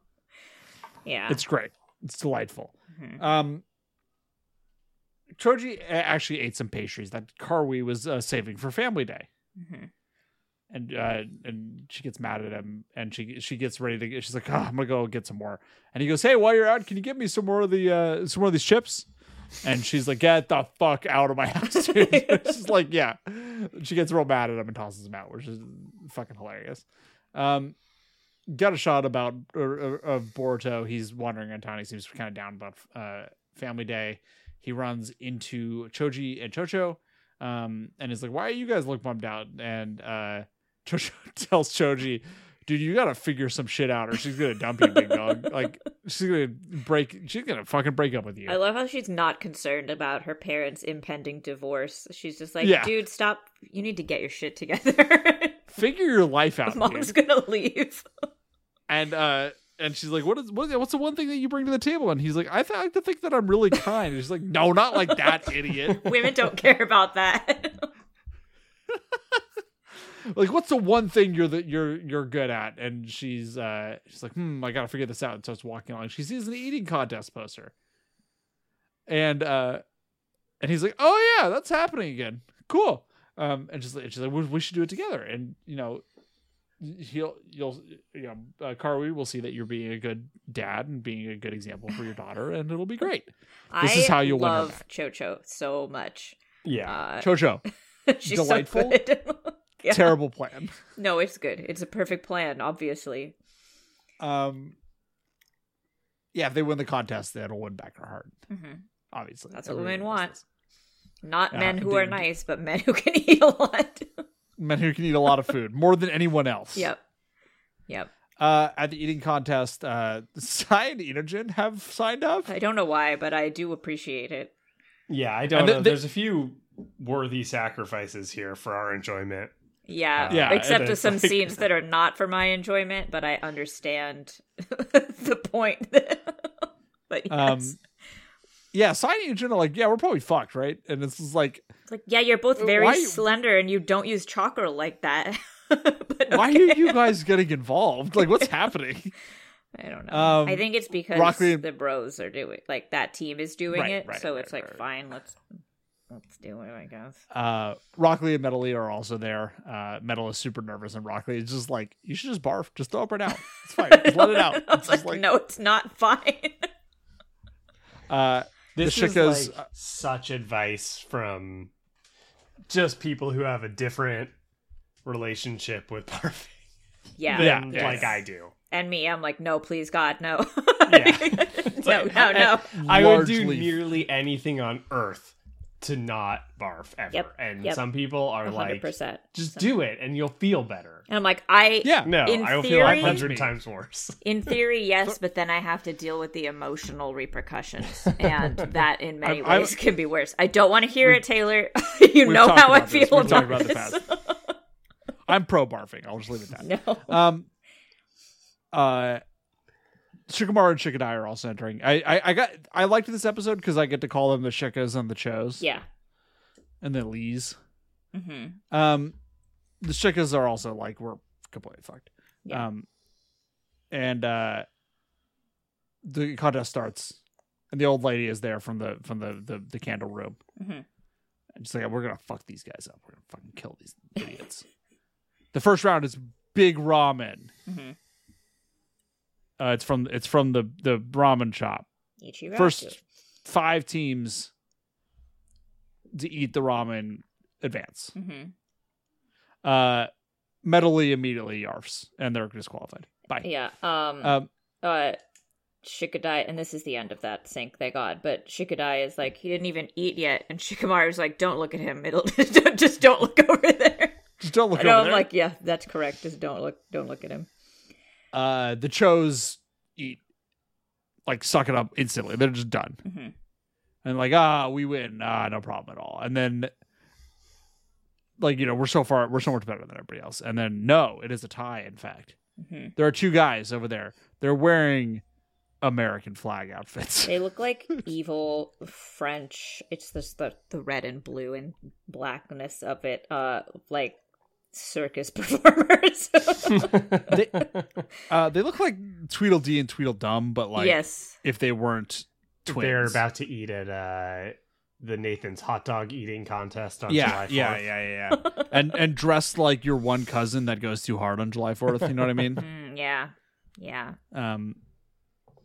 Yeah. It's great. It's delightful. Mhm. Um, Choji actually ate some pastries that Karui was uh, saving for Family Day, Mhm. and uh, and she gets mad at him, and she she gets ready to. She's like, oh, "I'm gonna go get some more," and he goes, "Hey, while you're out, can you get me some more of the uh, some more of these chips?" And she's like, "Get the fuck out of my house!" dude." [LAUGHS] she's like, "Yeah." She gets real mad at him and tosses him out, which is fucking hilarious. Um, got a shot about uh, of Boruto. He's wandering around town. He seems kind of down about uh, Family Day. He runs into Choji and Chocho, um, and is like, "Why are you guys look bummed out?" And uh, [LAUGHS] Chocho tells Choji, "Dude, you gotta figure some shit out, or she's gonna dump you, big dog. [LAUGHS] Like she's gonna break. She's gonna fucking break up with you." I love how she's not concerned about her parents' impending divorce. She's just like, Yeah. dude, stop. You need to get your shit together. [LAUGHS] Figure your life out, Mom's dude. gonna leave. [LAUGHS] And uh, and she's like, "What is what, what's the one thing that you bring to the table?" And he's like, "I, th- I like to think that I'm really kind." And she's like, "No, not like that, idiot." Women don't care about that. Like what's the one thing you're that you're you're good at and she's uh she's like hmm i gotta figure this out and starts walking along she sees an eating contest poster and uh and he's like oh yeah that's happening again cool um and she's like, she's like we, we should do it together and you know he'll you'll you know uh, will see that you're being a good dad and being a good example for your [LAUGHS] daughter and it'll be great This I is how win her love back. Chocho so much. yeah. Uh, chocho [LAUGHS] she's delightful. so. [LAUGHS] Yeah. terrible plan [LAUGHS] No, it's good. It's a perfect plan, obviously. um yeah if they win the contest that'll win back her heart hmm obviously. That's what women want. this. Not Uh, men who are nice, but men who can [LAUGHS] eat a lot. Men who can eat a lot of food, more than anyone else. yep. Yep. Uh, at the eating contest, uh, [LAUGHS] Sai and Inojin have signed up. I don't know why, but I do appreciate it. Yeah, I don't And know. the- the- There's a few worthy sacrifices here for our enjoyment. Yeah, Yeah, except with some [LAUGHS] like- scenes that are not for my enjoyment, but I understand [LAUGHS] the point. [LAUGHS] but yes. Um, yeah, Sai and Inojin are like, yeah, we're probably fucked, right? And it's just like, it's like, yeah, you're both very why- slender and you don't use chakra like that. but why are you guys getting involved? Like, what's happening? I don't know. Um, I think it's because the bros are doing like that team is doing Right, it, right, so right, it's like fine, let's let's do it, I guess. Uh, Rock Lee and Metal Lee are also there. Uh, Metal is super nervous, and Rock Lee is just like, you should just barf, just throw it right now. It's fine, just let it [LAUGHS] out. I It's was like, like, no, it's not fine. [LAUGHS] uh, This The is Chicas- like such advice from just people who have a different relationship with [LAUGHS] barfing yeah, Yeah, than yes. like I do. and me, I'm like, no, please, God, no, Yeah. no, no, no. I would do nearly anything on earth to not barf ever. Yep, And yep. some people are hundred like, percent. just do it and you'll feel better. And I'm like, I yeah, No, In I will feel a theory- hundred times worse. [LAUGHS] In theory, yes, but then I have to deal with the emotional repercussions, [LAUGHS] and that in many I- I- ways can be worse. I don't want to hear it, Taylor. [LAUGHS] you know how I about this. feel We've talked about, about this. I'm pro barfing. I'll just leave it at that. no, Um, uh, Shikamaru and Shikadai are also entering. I, I, I got, I liked this episode because I get to call them the Shikas and the Chos. yeah. And the Lees. hmm Um, the Shikas are also like we're completely fucked. Yeah. Um, and uh, the contest starts, and the old lady is there from the from the the, the candle room. hmm And she's like, "We're gonna fuck these guys up. We're gonna fucking kill these idiots." [LAUGHS] the first round is big ramen. hmm Uh, it's from it's from the the ramen shop. Ichiraku. First five teams to eat the ramen advance. hmm Uh, Metal Lee immediately yarfs, and they're disqualified. Bye. Yeah. Um. Um, uh. Shikadai, and this is the end of that sink, thank God. But Shikadai is like, he didn't even eat yet, and Shikamaru's like, "Don't look at him. It'll [LAUGHS] just don't look over there." just don't look I know. I'm there. like, yeah, that's correct. Just don't look. Don't look at him. Uh, the Chos eat, like suck it up instantly. They're just done, hmm and like, ah, we win. Ah, no problem at all. And then, like, you know, we're so far, we're so much better than everybody else. And then, no, it is a tie. In fact, hmm there are two guys over there. They're wearing American flag outfits. They look like [LAUGHS] evil French. It's just the the red and blue and blackness of it. Uh, like circus [LAUGHS] performers. [LAUGHS] Uh, they look like Tweedledee and Tweedledum, but like yes. if they weren't twins. They're about to eat at uh, the Nathan's hot dog eating contest on yeah, July 4th. yeah, yeah, yeah, yeah. [LAUGHS] and and dressed like your one cousin that goes too hard on July Fourth. You know what I mean? Mm, yeah. Yeah. Um,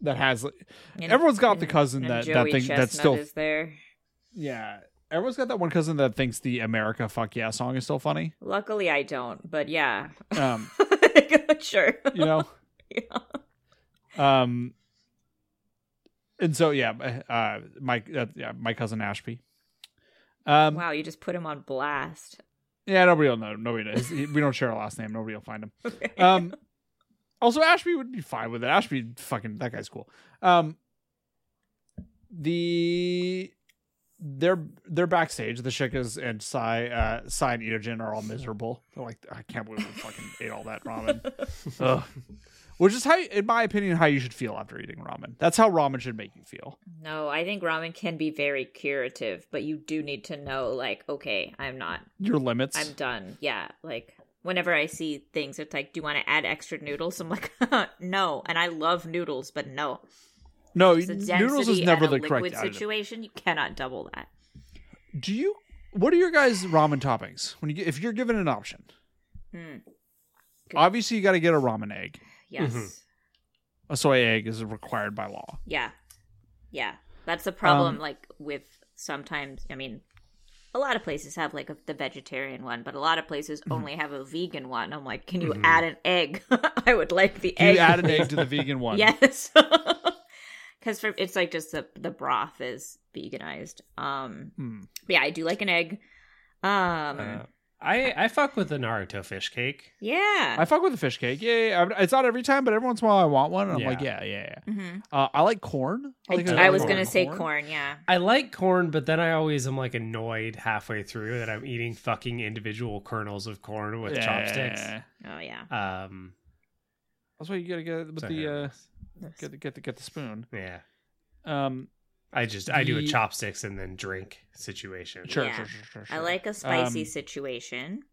that has And- everyone's got the cousin and that that Joey think that's still is there. yeah. Everyone's got that one cousin that thinks the America "Fuck Yeah" song is still funny. Luckily, I don't. But yeah. Um, [LAUGHS] sure. you know. [LAUGHS] Yeah. Um, and so yeah, uh, my uh, yeah, my cousin Ashby. Um, Wow, you just put him on blast. yeah, nobody will know. Nobody knows. He- We don't share a last name. Nobody will find him. [LAUGHS] Um, also Ashby would be fine with it. Ashby, fucking that guy's cool. Um, the they're they're backstage. The Shikas and Sai, uh, Sai and Inojin are all miserable. They're like, I can't believe we fucking [LAUGHS] ate all that ramen. [LAUGHS] Which is how, in my opinion, how you should feel after eating ramen. That's how ramen should make you feel. no, I think ramen can be very curative, but you do need to know, like, okay, I'm not Your limits. I'm done. Yeah, like whenever I see things, it's like, do you want to add extra noodles? I'm like, [LAUGHS] no. And I love noodles, but no. No, It's noodles is never the correct liquid additive. situation. You cannot double that. Do you? What are your guys' ramen toppings when you if you're given an option? Hmm. Obviously, you got to get a ramen egg. Yes. Mhm. A soy egg is required by law. Yeah. Yeah. That's the problem. Um, like with sometimes, I mean, a lot of places have like a, the vegetarian one, but a lot of places Mm-hmm. only have a vegan one. I'm like, can you Mhm. add an egg? [LAUGHS] I would like the Can egg. you add an egg to the vegan one? [LAUGHS] Yes. [LAUGHS] Because for it's like just the the broth is veganized. Um, but yeah, I do like an egg. Um, Uh, I I fuck with the Naruto fish cake. Yeah. I fuck with the fish cake. Yeah, yeah, yeah. it's not every time, but every once in a while I want one, and I'm Yeah. like, yeah, yeah, yeah. hmm Uh, I like corn. I, think I like was corn. gonna say corn. Yeah. I like corn, but then I always am like annoyed halfway through that I'm eating fucking individual kernels of corn with Yeah. chopsticks. Oh yeah. Um, That's why you gotta get with so the uh, hit get the, get the, get the spoon. yeah. Um, I just I do a chopsticks and then drink situation. sure, Yeah. sure, sure, sure, I like a spicy Um, situation.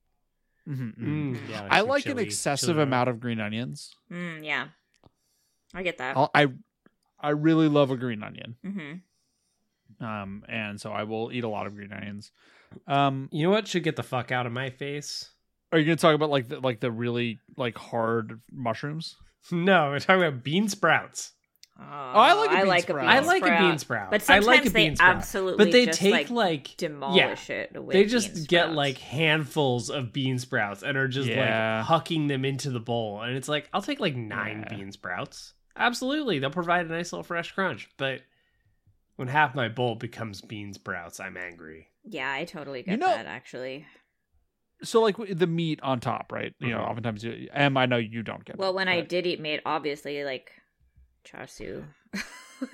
mhm, mhm. Mm, yeah, I some like an excessive chili amount of green onions. Mm, yeah. I get that. I'll, I I really love a green onion. hmm Um, and so I will eat a lot of green onions. Um, You know what should get the fuck out of my face? are you gonna talk about like the, like the really like hard mushrooms? [LAUGHS] No, we're talking about bean sprouts. Oh, I like a I bean like sprout. a bean I like a sprout. bean sprout. But I sometimes like a they bean sprout. absolutely But they just, take like, like demolish it. With they bean just get like handfuls of bean sprouts and are just Yeah. like hucking them into the bowl and it's like i'll take like nine Yeah. bean sprouts absolutely they'll provide a nice little fresh crunch but when half my bowl becomes bean sprouts i'm angry Yeah, I totally get You know- that actually. So like the meat on top, right? You know, Mhm. oftentimes you, Em, I know you don't get. Well, it, when I did eat meat, obviously like chashu. [LAUGHS]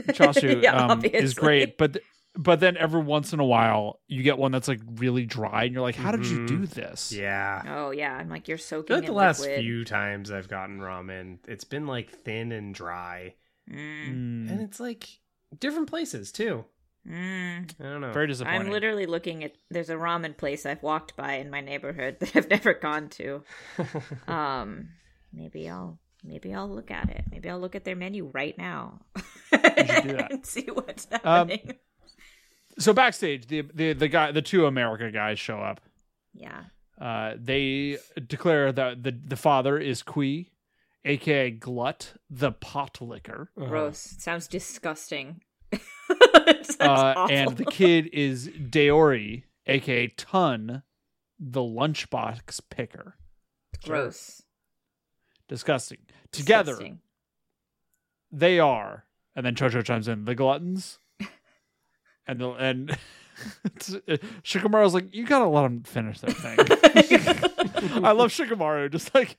chashu [LAUGHS] Yeah, um, is great, but th- but then every once in a while you get one that's like really dry, and you're like, how did you Mhm. do this? yeah Oh yeah, I'm like you're I soaking feel like in the last liquid. few times I've gotten ramen, it's been like thin and dry, Mm, Mm, and it's like different places too. Mm. I don't know. very disappointing. I'm literally looking at. There's a ramen place I've walked by in my neighborhood [LAUGHS] that I've never gone to. [LAUGHS] Um, maybe I'll maybe I'll look at it. Maybe I'll look at their menu right now. should do [LAUGHS] that. and see what's Um, happening. so backstage, the the the guy, the two America guys show up. yeah. Uh, they declare that the the father is Kui, aka Glut, the pot licker, Uh-huh. Gross. Sounds disgusting. [LAUGHS] Uh, and the kid is Deori, aka Ton, the lunchbox picker. gross. Disgusting. Together, Disgusting. they are, and then Chocho chimes in, the gluttons, [LAUGHS] and the and [LAUGHS] Shikamaru's like, you gotta let them finish their thing. I love Shikamaru. Just like,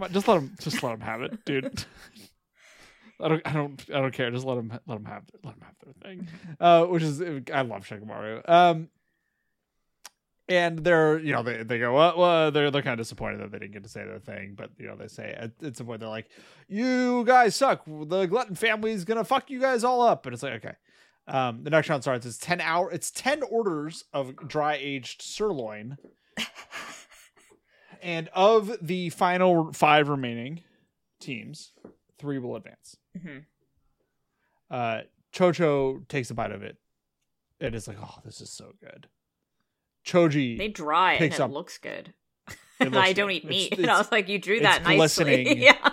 on, just let him, just let him have it, dude. I don't, I don't, I don't care. Just let them, let him have, let him have their thing. Uh, which is, I love Shikamaru. Um, and they're, you know, they, they go, well, well, they're, they're kind of disappointed that they didn't get to say their thing, but you know, they say at, at some point they're like, you guys suck. The glutton family is gonna fuck you guys all up, and it's like, okay. Um, the next round starts. It's ten hour. It's ten orders of dry aged sirloin. [LAUGHS] and of the final five remaining teams, three will advance. Mhm. Uh, Chocho takes a bite of it, and it's like, oh, this is so good. Choji, They draw it and it up- looks good. It [LAUGHS] looks I don't good. eat It's- meat. [LAUGHS] and I was like, you drew that nicely. [LAUGHS] yeah.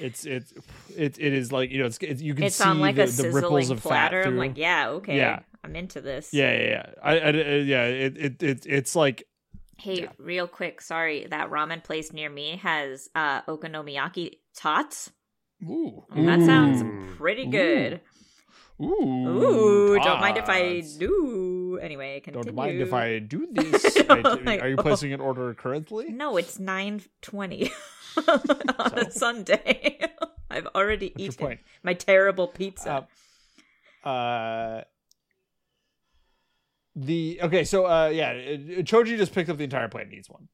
it's it's it, it is like you know it's, it's you can It's see on like the, a the ripples of platter. fat I'm like, yeah, okay. Yeah. I'm into this. yeah, yeah, yeah. I, I, I- yeah. It, it, it, it's like Hey, Yeah. real quick, sorry, that ramen place near me has uh okonomiyaki tots. Ooh, That sounds pretty good. ooh, Ooh, don't mind if I do. Anyway, continue. Don't mind if I do [LAUGHS] this. I- Like, are you oh. placing an order currently? No, it's nine twenty [LAUGHS] on a Sunday. [LAUGHS] I've already What's eaten my terrible pizza. Uh, uh, the okay, so uh, yeah, Choji just picked up the entire plate and eats one,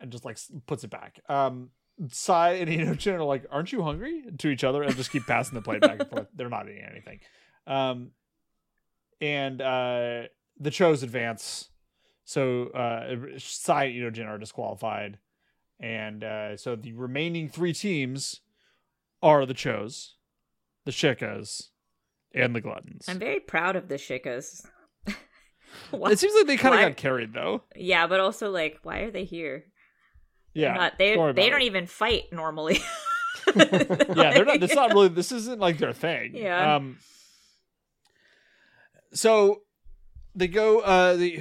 and just like puts it back. Um, Sai and Inojin are like, "Aren't you hungry?" to each other and just keep passing the plate back and forth. They're not eating anything. Um, and uh, the Chos advance, so uh, Sai and Inojin are disqualified, and uh, so the remaining three teams are the Chos, the Shikas, and the Gluttons. I'm very proud of the shikas. [LAUGHS] It seems like they kind of got carried though. yeah, but also like, why are they here? Yeah, Not- they don't they don't it. even fight normally. [LAUGHS] yeah, they're not. It's not [LAUGHS] really. This isn't like their thing. Yeah. Um. So they go. Uh, the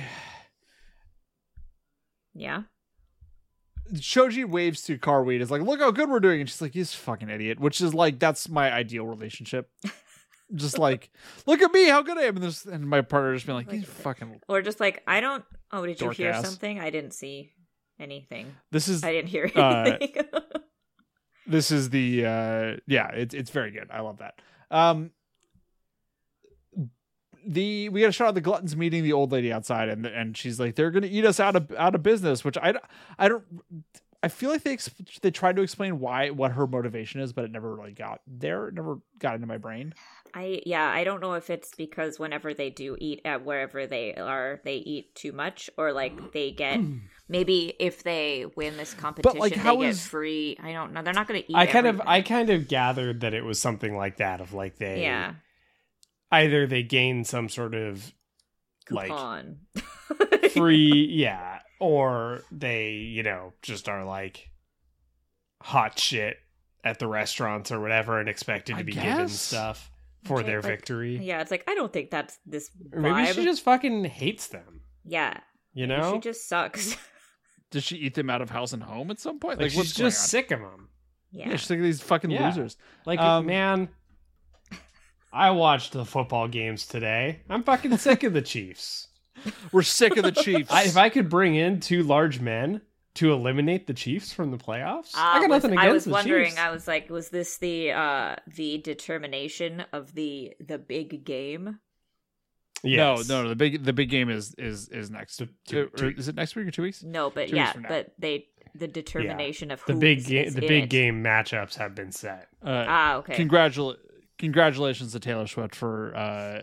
Yeah. Choji waves to Karui. Is like, look how good we're doing, and she's like, "He's a fucking idiot," which is like that's my ideal relationship. [LAUGHS] Just like, look at me, how good I am, and, this, and my partner just being like, "He's Like- fucking." Or just like I don't Oh, did you hear ass. something? I didn't see anything. This is I didn't hear Uh, anything. [LAUGHS] this is the uh yeah it's it's very good i love that um the we got a shot of the gluttons meeting the old lady outside and and she's like they're gonna eat us out of out of business which i don't- i don't i feel like they ex- they tried to explain why what her motivation is but it never really got there it never got into my brain I yeah, I don't know if it's because whenever they do eat at wherever they are, they eat too much, or like they get [CLEARS THROAT] maybe if they win this competition, like, they how get free. I don't know. They're not going to eat. I kind of. I kind of gathered that it was something like that of like they yeah either they gain some sort of like coupon. [LAUGHS] free yeah or they you know just are like hot shit at the restaurants or whatever and expected to I be given stuff for Okay, their like, victory. yeah, it's like I don't think that's this or maybe she just fucking hates them. Yeah, you maybe know? she just sucks. [LAUGHS] does she eat them out of house and home at some point? Like, like, she's what's just sick of them yeah, yeah she's sick of these fucking Yeah. losers. Like Um, man i watched the football games today. I'm fucking sick of the chiefs we're sick of the [LAUGHS] chiefs I, if i could bring in two large men to eliminate the chiefs from the playoffs i Uh, got was- nothing against I was the wondering. Chiefs. I was like, was this the uh the determination of the the big game? Yes. no no no the big the big game is is is next Two- two, two- is it next week or two weeks No, but Two yeah, but they the determination of the big game the big it. game matchups have been set uh, Ah, okay. Congratula- congratulations to Taylor Swift for uh,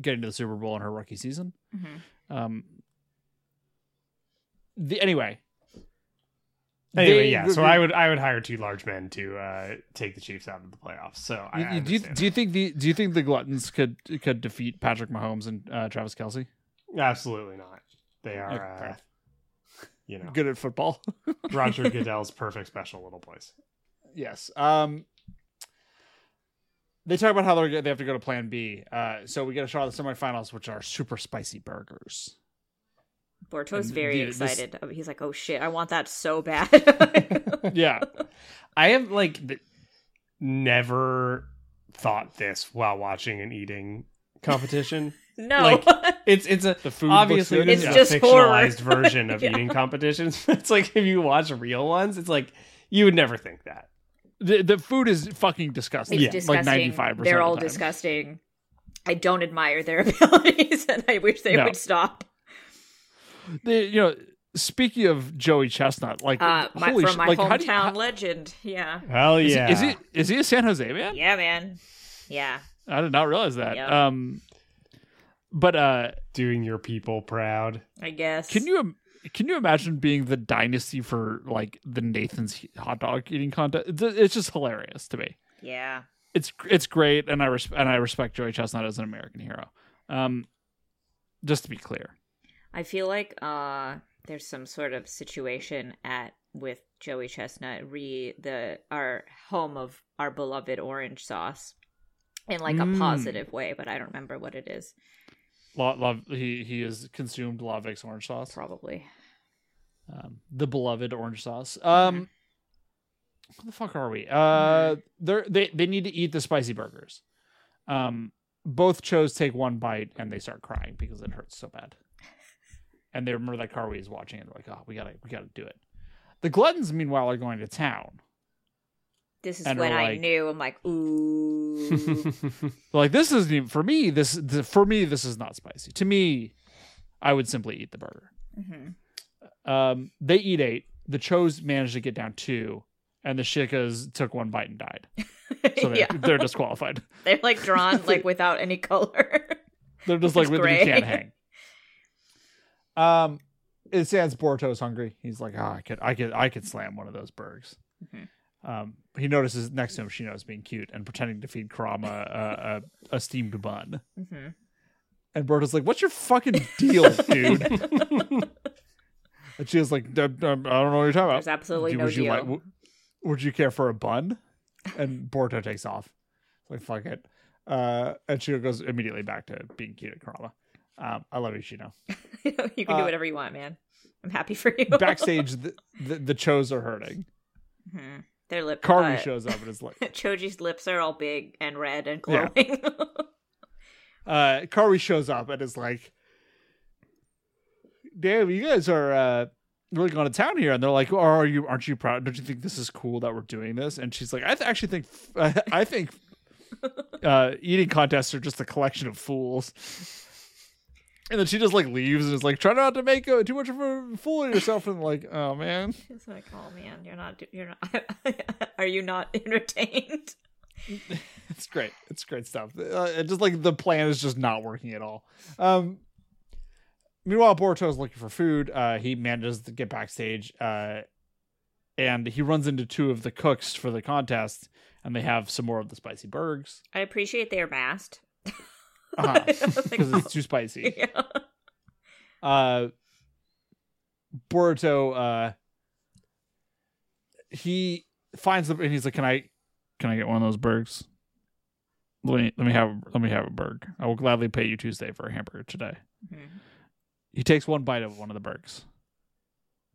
getting to the Super Bowl in her rookie season. Mhm. Um, the anyway. anyway they- yeah so i would i would hire two large men to uh take the chiefs out of the playoffs so I, You- I do, you, understand do you think the do you think the gluttons could could defeat Patrick Mahomes and uh, Travis Kelce? absolutely not they are Okay, uh, you know Good at football. [LAUGHS] roger goodell's perfect special little place yes. Um, they talk about how they're they have to go to Plan B. Uh, so we get a shot of the semifinals, which are super spicy burgers. Boruto's And very the- this- excited. He's like, "Oh shit, I want that so bad." [LAUGHS] Yeah. i have like th- never thought this while watching an eating competition [LAUGHS] no, Like, [LAUGHS] it's it's a The food obviously good. It's is just a horror. fictionalized version of Yeah. eating competitions. it's like if you watch real ones, it's like you would never think that. The the food is fucking disgusting. it's Yeah. disgusting. Like ninety five percent. They're all disgusting. I don't admire their [LAUGHS] abilities, and I wish they No. would stop. They, you know, speaking of Joey Chestnut, like Uh, my, holy from sh- my like, hometown you, how- legend. Yeah, Hell is, yeah! he, is he is he a San Jose man? yeah, man. Yeah, I did not realize that. Yeah. Um, but uh, doing your people proud? I guess. can you im- can you imagine being the dynasty for like the Nathan's hot dog eating contest? It's, just hilarious to me. Yeah. It's it's great, and I res- and I respect Joey Chestnut as an American hero. Um, just to be clear, I feel like uh there's some sort of situation at with Joey Chestnut re the our home of our beloved orange sauce in like a Mm. positive way, but I don't remember what it is. Love, he he has consumed Lavix orange sauce. Probably. um, the beloved orange sauce. Um, where the fuck are we? Uh, they're, they they need to eat the spicy burgers. Um, both chose take one bite and they start crying because it hurts so bad. [LAUGHS] And they remember that Carly is watching and they're like, "Oh, we gotta we gotta do it." The gluttons, meanwhile, are going to town. This is And when we're I knew I'm like, [LAUGHS] ooh. Like, "This isn't even, for me. This th- for me. This is not spicy. To me, I would simply eat the burger." Mhm. Um, they eat eight. The Chos managed to get down two, and the Shikas took one bite and died. [LAUGHS] So they're, yeah, they're disqualified. [LAUGHS] they're like drawn like without any color. They're just like we can't hang. Um, it stands Boruto's hungry. He's like, ah, I could, I could, I could slam one of those bergs. Mhm. Um, he notices next to him, Shino's being cute and pretending to feed Kurama a, a, a steamed bun. hmm And Boruto's like, "What's your fucking deal, [LAUGHS] dude?" and she was like, "I don't know what you're talking about." There's absolutely Do- no would you deal. like? w- Would you care for a bun? And Borto takes off. Like fuck it. Uh, and Shino goes immediately back to being cute at Kurama. Um, I love you, Shino. [LAUGHS] you can Uh, do whatever you want, man. I'm happy for you. Backstage, [LAUGHS] the, the the Chos are hurting. Mhm. Their lip. Carly uh, shows up and is like, [LAUGHS] Choji's lips are all big and red and glowing. Yeah. [LAUGHS] uh, Carly shows up and is like, damn, you guys are uh, really going to town here. And they're like, oh, are you? Aren't you proud? Don't you think this is cool that we're doing this? And she's like, I th- actually think, [LAUGHS] I think, uh, eating contests are just a collection of fools. And then she just like leaves and is like, try not to make a, too much of a fool of yourself. And like, oh man, [LAUGHS] It's like, oh man, you're not, you're not. [LAUGHS] are you not entertained? [LAUGHS] it's great. It's great stuff. Uh, it just like the plan is just not working at all. Um, meanwhile, Boruto is looking for food. Uh, he manages to get backstage, uh, and he runs into two of the cooks for the contest, and they have some more of the spicy burgers I appreciate they are masked. Uh-huh. [LAUGHS] Like, because [LAUGHS] it's too spicy. [LAUGHS] yeah. uh Boruto uh he finds them and he's like, Can I can I get one of those burgers? Let me let me have let me have a burger. I will gladly pay you Tuesday for a hamburger today. Mhm. He takes one bite of one of the burgers.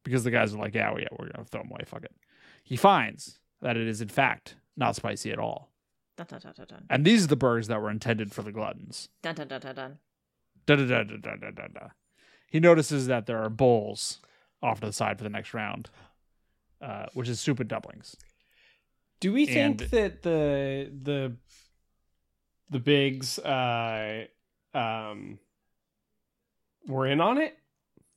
Because the guys are like, Yeah, well, yeah, we're gonna throw them away, fuck it. He finds that it is in fact not spicy at all. Dun dun dun dun dun. And these are the burgers that were intended for the gluttons. Dun dun dun dun dun. Da da da da da da da da. He notices that there are bowls off to the side for the next round, uh, which is soup and dumplings. Do we think And- that the the the bigs uh um were in on it?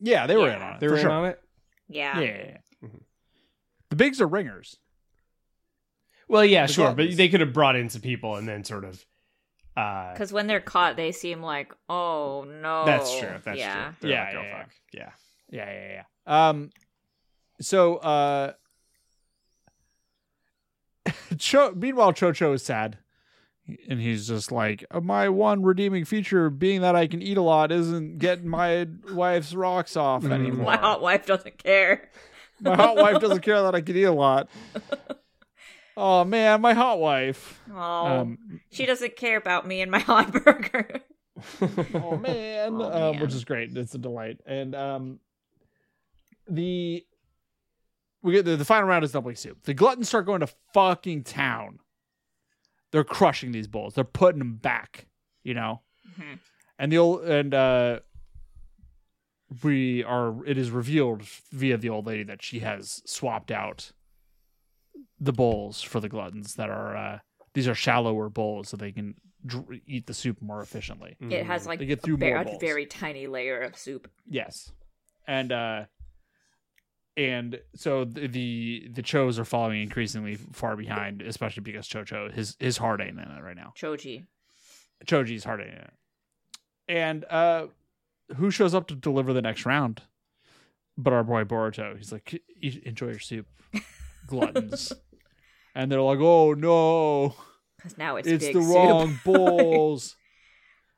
Yeah, they were in Yeah. on it. They for were sure. in on it. Yeah. Yeah, yeah, yeah. Mhm. The bigs are ringers. Well, yeah, The sure, but they could have brought in some people and then sort of uh Because when they're caught, they seem like, oh no. That's true. That's yeah. true. They're Yeah, like, oh, yeah, yeah. fuck. Yeah. Yeah, yeah, yeah. Um, so uh, [LAUGHS] Cho. Meanwhile, Chocho is sad, and he's just like, my one redeeming feature being that I can eat a lot isn't getting my [LAUGHS] wife's rocks off Mhm. anymore. My hot wife doesn't care. My hot wife doesn't care that I can eat a lot. [LAUGHS] Oh man, my hot wife. Oh, Um, she doesn't care about me and my [LAUGHS] hot burger. [LAUGHS] oh man, Oh, um, man. which is great. It's a delight. And um, the we get the, the final round is dumpling soup. The gluttons start going to fucking town. They're crushing these bowls. They're putting them back. You know, Mhm. and the old and uh, we are. It is revealed via the old lady that she has swapped out the bowls for the gluttons that are. Uh, these are shallower bowls so they can dr- eat the soup more efficiently. It has like They get through a, very, more a very tiny layer of soup. Yes, and uh, and so the the, the Chos are following increasingly far behind, especially because Chocho his his heart ain't in it right now. Choji. Choji's heart ain't in it, and uh, who shows up to deliver the next round? But our boy Boruto. He's like, enjoy your soup, [LAUGHS] gluttons. And they're like, oh no, Because now it's, it's the soup. wrong [LAUGHS] bowls.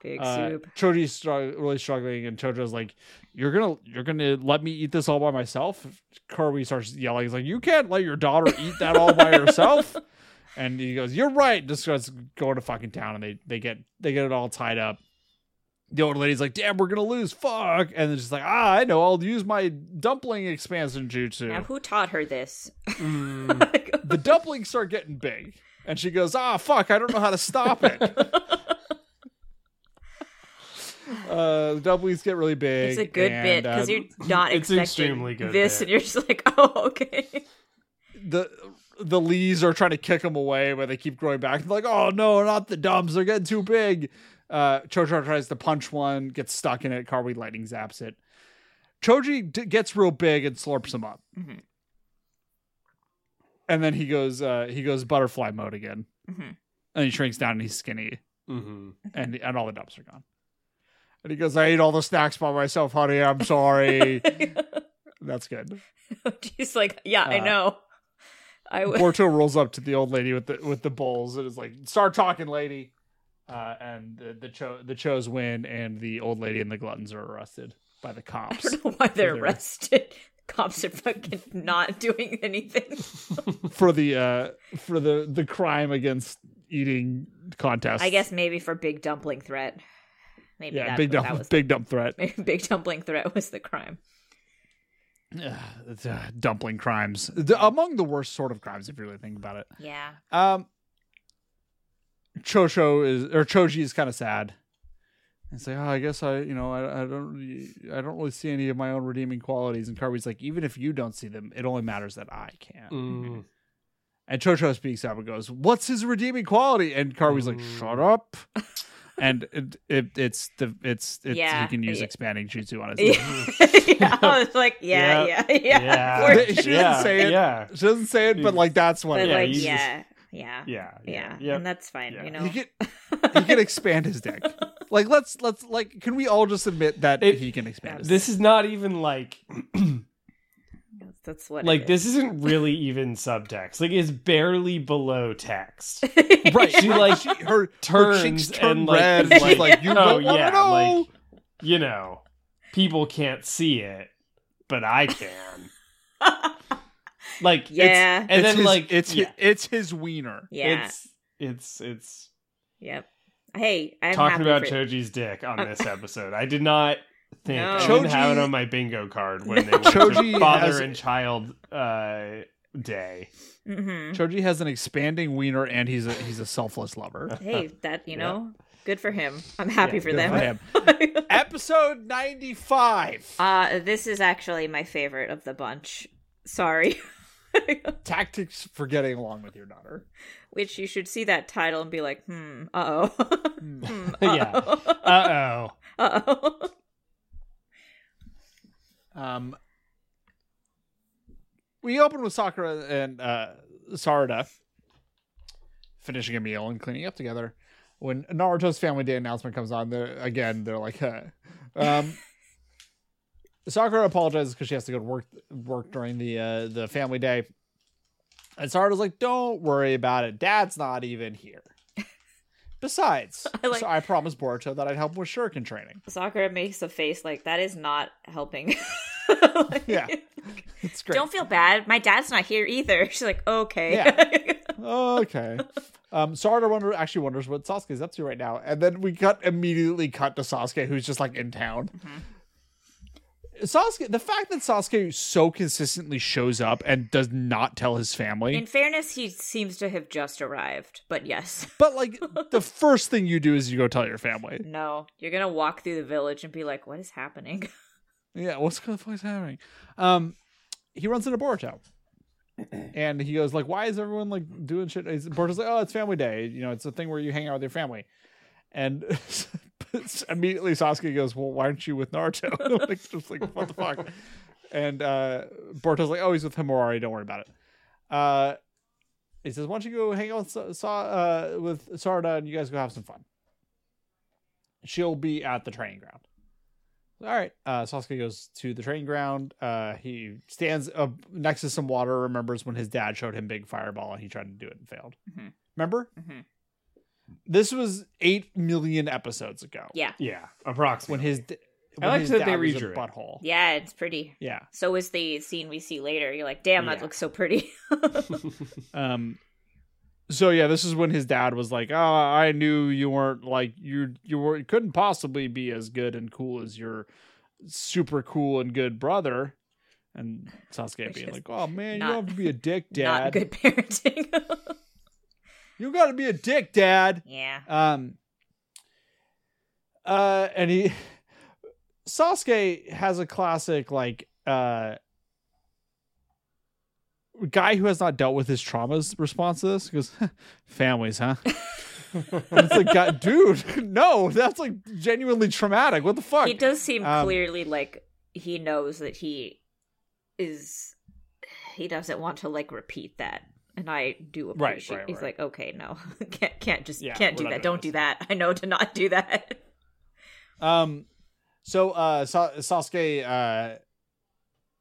Big uh, soup. Choji's strugg- really struggling, and Chocho's like, "You're gonna, you're gonna let me eat this all by myself." Kirby starts yelling. He's like, "You can't let your daughter eat that all by herself." [LAUGHS] And he goes, "You're right." Just starts going to fucking town, and they they get they get it all tied up. The old lady's like, "Damn, we're gonna lose, fuck!" And then she's like, "Ah, I know. I'll use my dumpling expansion jutsu." Now, who taught her this? Mm. [LAUGHS] the dumplings start getting big, and she goes, "Ah, fuck! I don't know how to stop it." [LAUGHS] uh, the dumplings get really big. it's a good bit because uh, you're not [LAUGHS] expecting extremely good this, bit. and you're just like, oh, okay. the the Lees are trying to kick them away, but they keep growing back. They're like, "Oh no, not the dumps! They're getting too big." Uh, Chocho tries to punch one, gets stuck in it. Karui lightning zaps it. Choji d- gets real big and slurps him up, Mhm. and then he goes uh, he goes butterfly mode again, Mhm. and he shrinks down and he's skinny, hmm and and all the dumps are gone. And he goes, "I ate all the snacks by myself, honey. I'm sorry." [LAUGHS] That's good. [LAUGHS] She's like, yeah, I Uh, know. I w- Boruto [LAUGHS] rolls up to the old lady with the with the bowls and is like, "Start talking, lady." Uh, and the the cho the chos win, and the old lady and the gluttons are arrested by the cops. I cops. don't know why they're arrested. [LAUGHS] Cops are fucking not [LAUGHS] doing anything. [LAUGHS] for the uh for the the crime against eating contest. I guess maybe for big dumpling threat. Maybe yeah, that's big what dump that was. big dump threat. Maybe big dumpling threat was the crime. Ugh, [SIGHS] it's, uh, dumpling crimes, the, among the worst sort of crimes if you really think about it. Yeah. Um, Chosho is or Choji is kind of sad, It's like, oh, I guess I, you know, I, I don't, really, I don't really see any of my own redeeming qualities. And Kirby's like, even if you don't see them, it only matters that I can. Mm. And Chocho speaks up and goes, "What's his redeeming quality?" And Kirby's like, Mm. "Shut up." and it, it, it's the it's, it's Yeah, he can use yeah. expanding jutsu on his. yeah, [LAUGHS] I was like, yeah, yeah, yeah. Yeah. Poor [LAUGHS] She didn't yeah. say it. Yeah. She doesn't say it, but like that's what. But it like, you just- yeah, yeah, Yeah. yeah, Yeah. and that's fine. Yeah. You know, [LAUGHS] He can he can expand his deck. Like let's let's like can we all just admit that It- he can expand his This is not even like that's what. like it this isn't really [LAUGHS] even subtext. Like it's barely below text. [LAUGHS] Right. She like She, her, her turns cheeks turn and like, red. is and like, she's like, you oh don't yeah, know. like you know, people can't see it, but I can. Like Yeah. it's, and it's then his, like it's yeah, it's his wiener. yeah. it's it's it's Yep. Hey, I'm talking about for- Choji's dick on [LAUGHS] this episode. I did not think No. I didn't have it on my bingo card when they went Choji to father has- and child uh, day. Mhm. Choji has an expanding wiener, and he's a he's a selfless lover. [LAUGHS] Hey, that you [LAUGHS] Yeah. know, good for him. I'm happy Yeah, for them. for him. Episode ninety five. uh, this is actually my favorite of the bunch. Sorry. [LAUGHS] Tactics for getting along with your daughter. Which you should see that title and be like, hmm, uh oh. [LAUGHS] hmm, [LAUGHS] Yeah. uh-oh. Uh oh. Uh-oh. Um, we open with Sakura and uh, Sarada finishing a meal and cleaning up together. When Naruto's Family Day announcement comes on, they're again they're like, huh. um, Sakura apologizes because she has to go to work work during the uh, the family day, and Sarada's like, "Don't worry about it. Dad's not even here." [LAUGHS] Besides, [LAUGHS] I like- so I promised Boruto that I'd help him with shuriken training. Sakura makes a face like that is not helping. [LAUGHS] Like, Yeah. It's great. Don't feel bad. My dad's not here either. She's like, okay. yeah. okay. Um, Sarada wonder actually wonders what Sasuke's up to right now, and then we cut immediately cut to Sasuke, who's just like in town. Sasuke, the fact that Sasuke so consistently shows up and does not tell his family, In fairness, he seems to have just arrived. But yes. [LAUGHS] but like the first thing you do is you go tell your family. No. You're gonna walk through the village and be like, what is happening? [LAUGHS] Yeah, what's the fuck is happening? Um, he runs into Boruto, [CLEARS THROAT] and he goes like, "Why is everyone like doing shit?" He's- Boruto's like, "Oh, it's family day. You know, it's a thing where you hang out with your family." And [LAUGHS] [LAUGHS] immediately Sasuke goes, "Well, why aren't you with Naruto?" [LAUGHS] like, just like what the fuck? And uh, Boruto's like, "Oh, he's with Himawari. Don't worry about it." Uh, he says, "Why don't you go hang out with Sa- uh, with Sarada and you guys go have some fun?" She'll be at the training ground. All right. Uh, Sasuke goes to the training ground. Uh, he stands uh, next to some water. Remembers when his dad showed him big fireball and he tried to do it and failed. Mhm. Remember? Mhm. This was eight million episodes ago. yeah. Yeah, approximately. When his d- I when like his that they dad was a redrew it. butthole. Yeah, it's pretty. Yeah. So is the scene we see later. You're like, damn, that Yeah. looks so pretty. [LAUGHS] [LAUGHS] Um. So yeah, this is when his dad was like, "Oh, I knew you weren't like you. You were you couldn't possibly be as good and cool as your super cool and good brother." And Sasuke Which being is like, "Oh man, not- you don't have to be a dick, [LAUGHS] Not dad. good parenting. You got to be a dick, dad." yeah. Um. Uh, and he, Sasuke has a classic like uh guy who has not dealt with his traumas response to this. Goes, [LAUGHS] families, huh? [LAUGHS] It's like, God, dude, [LAUGHS] no, that's like genuinely traumatic. What the fuck? He does seem Um, clearly like he knows that he is. He doesn't want to like repeat that, and I do appreciate. right, He's right. like, okay, no, [LAUGHS] can't can't just Yeah, can't do that. Don't do that. I know to not do that. Um, so uh, Sa- Sasuke, uh,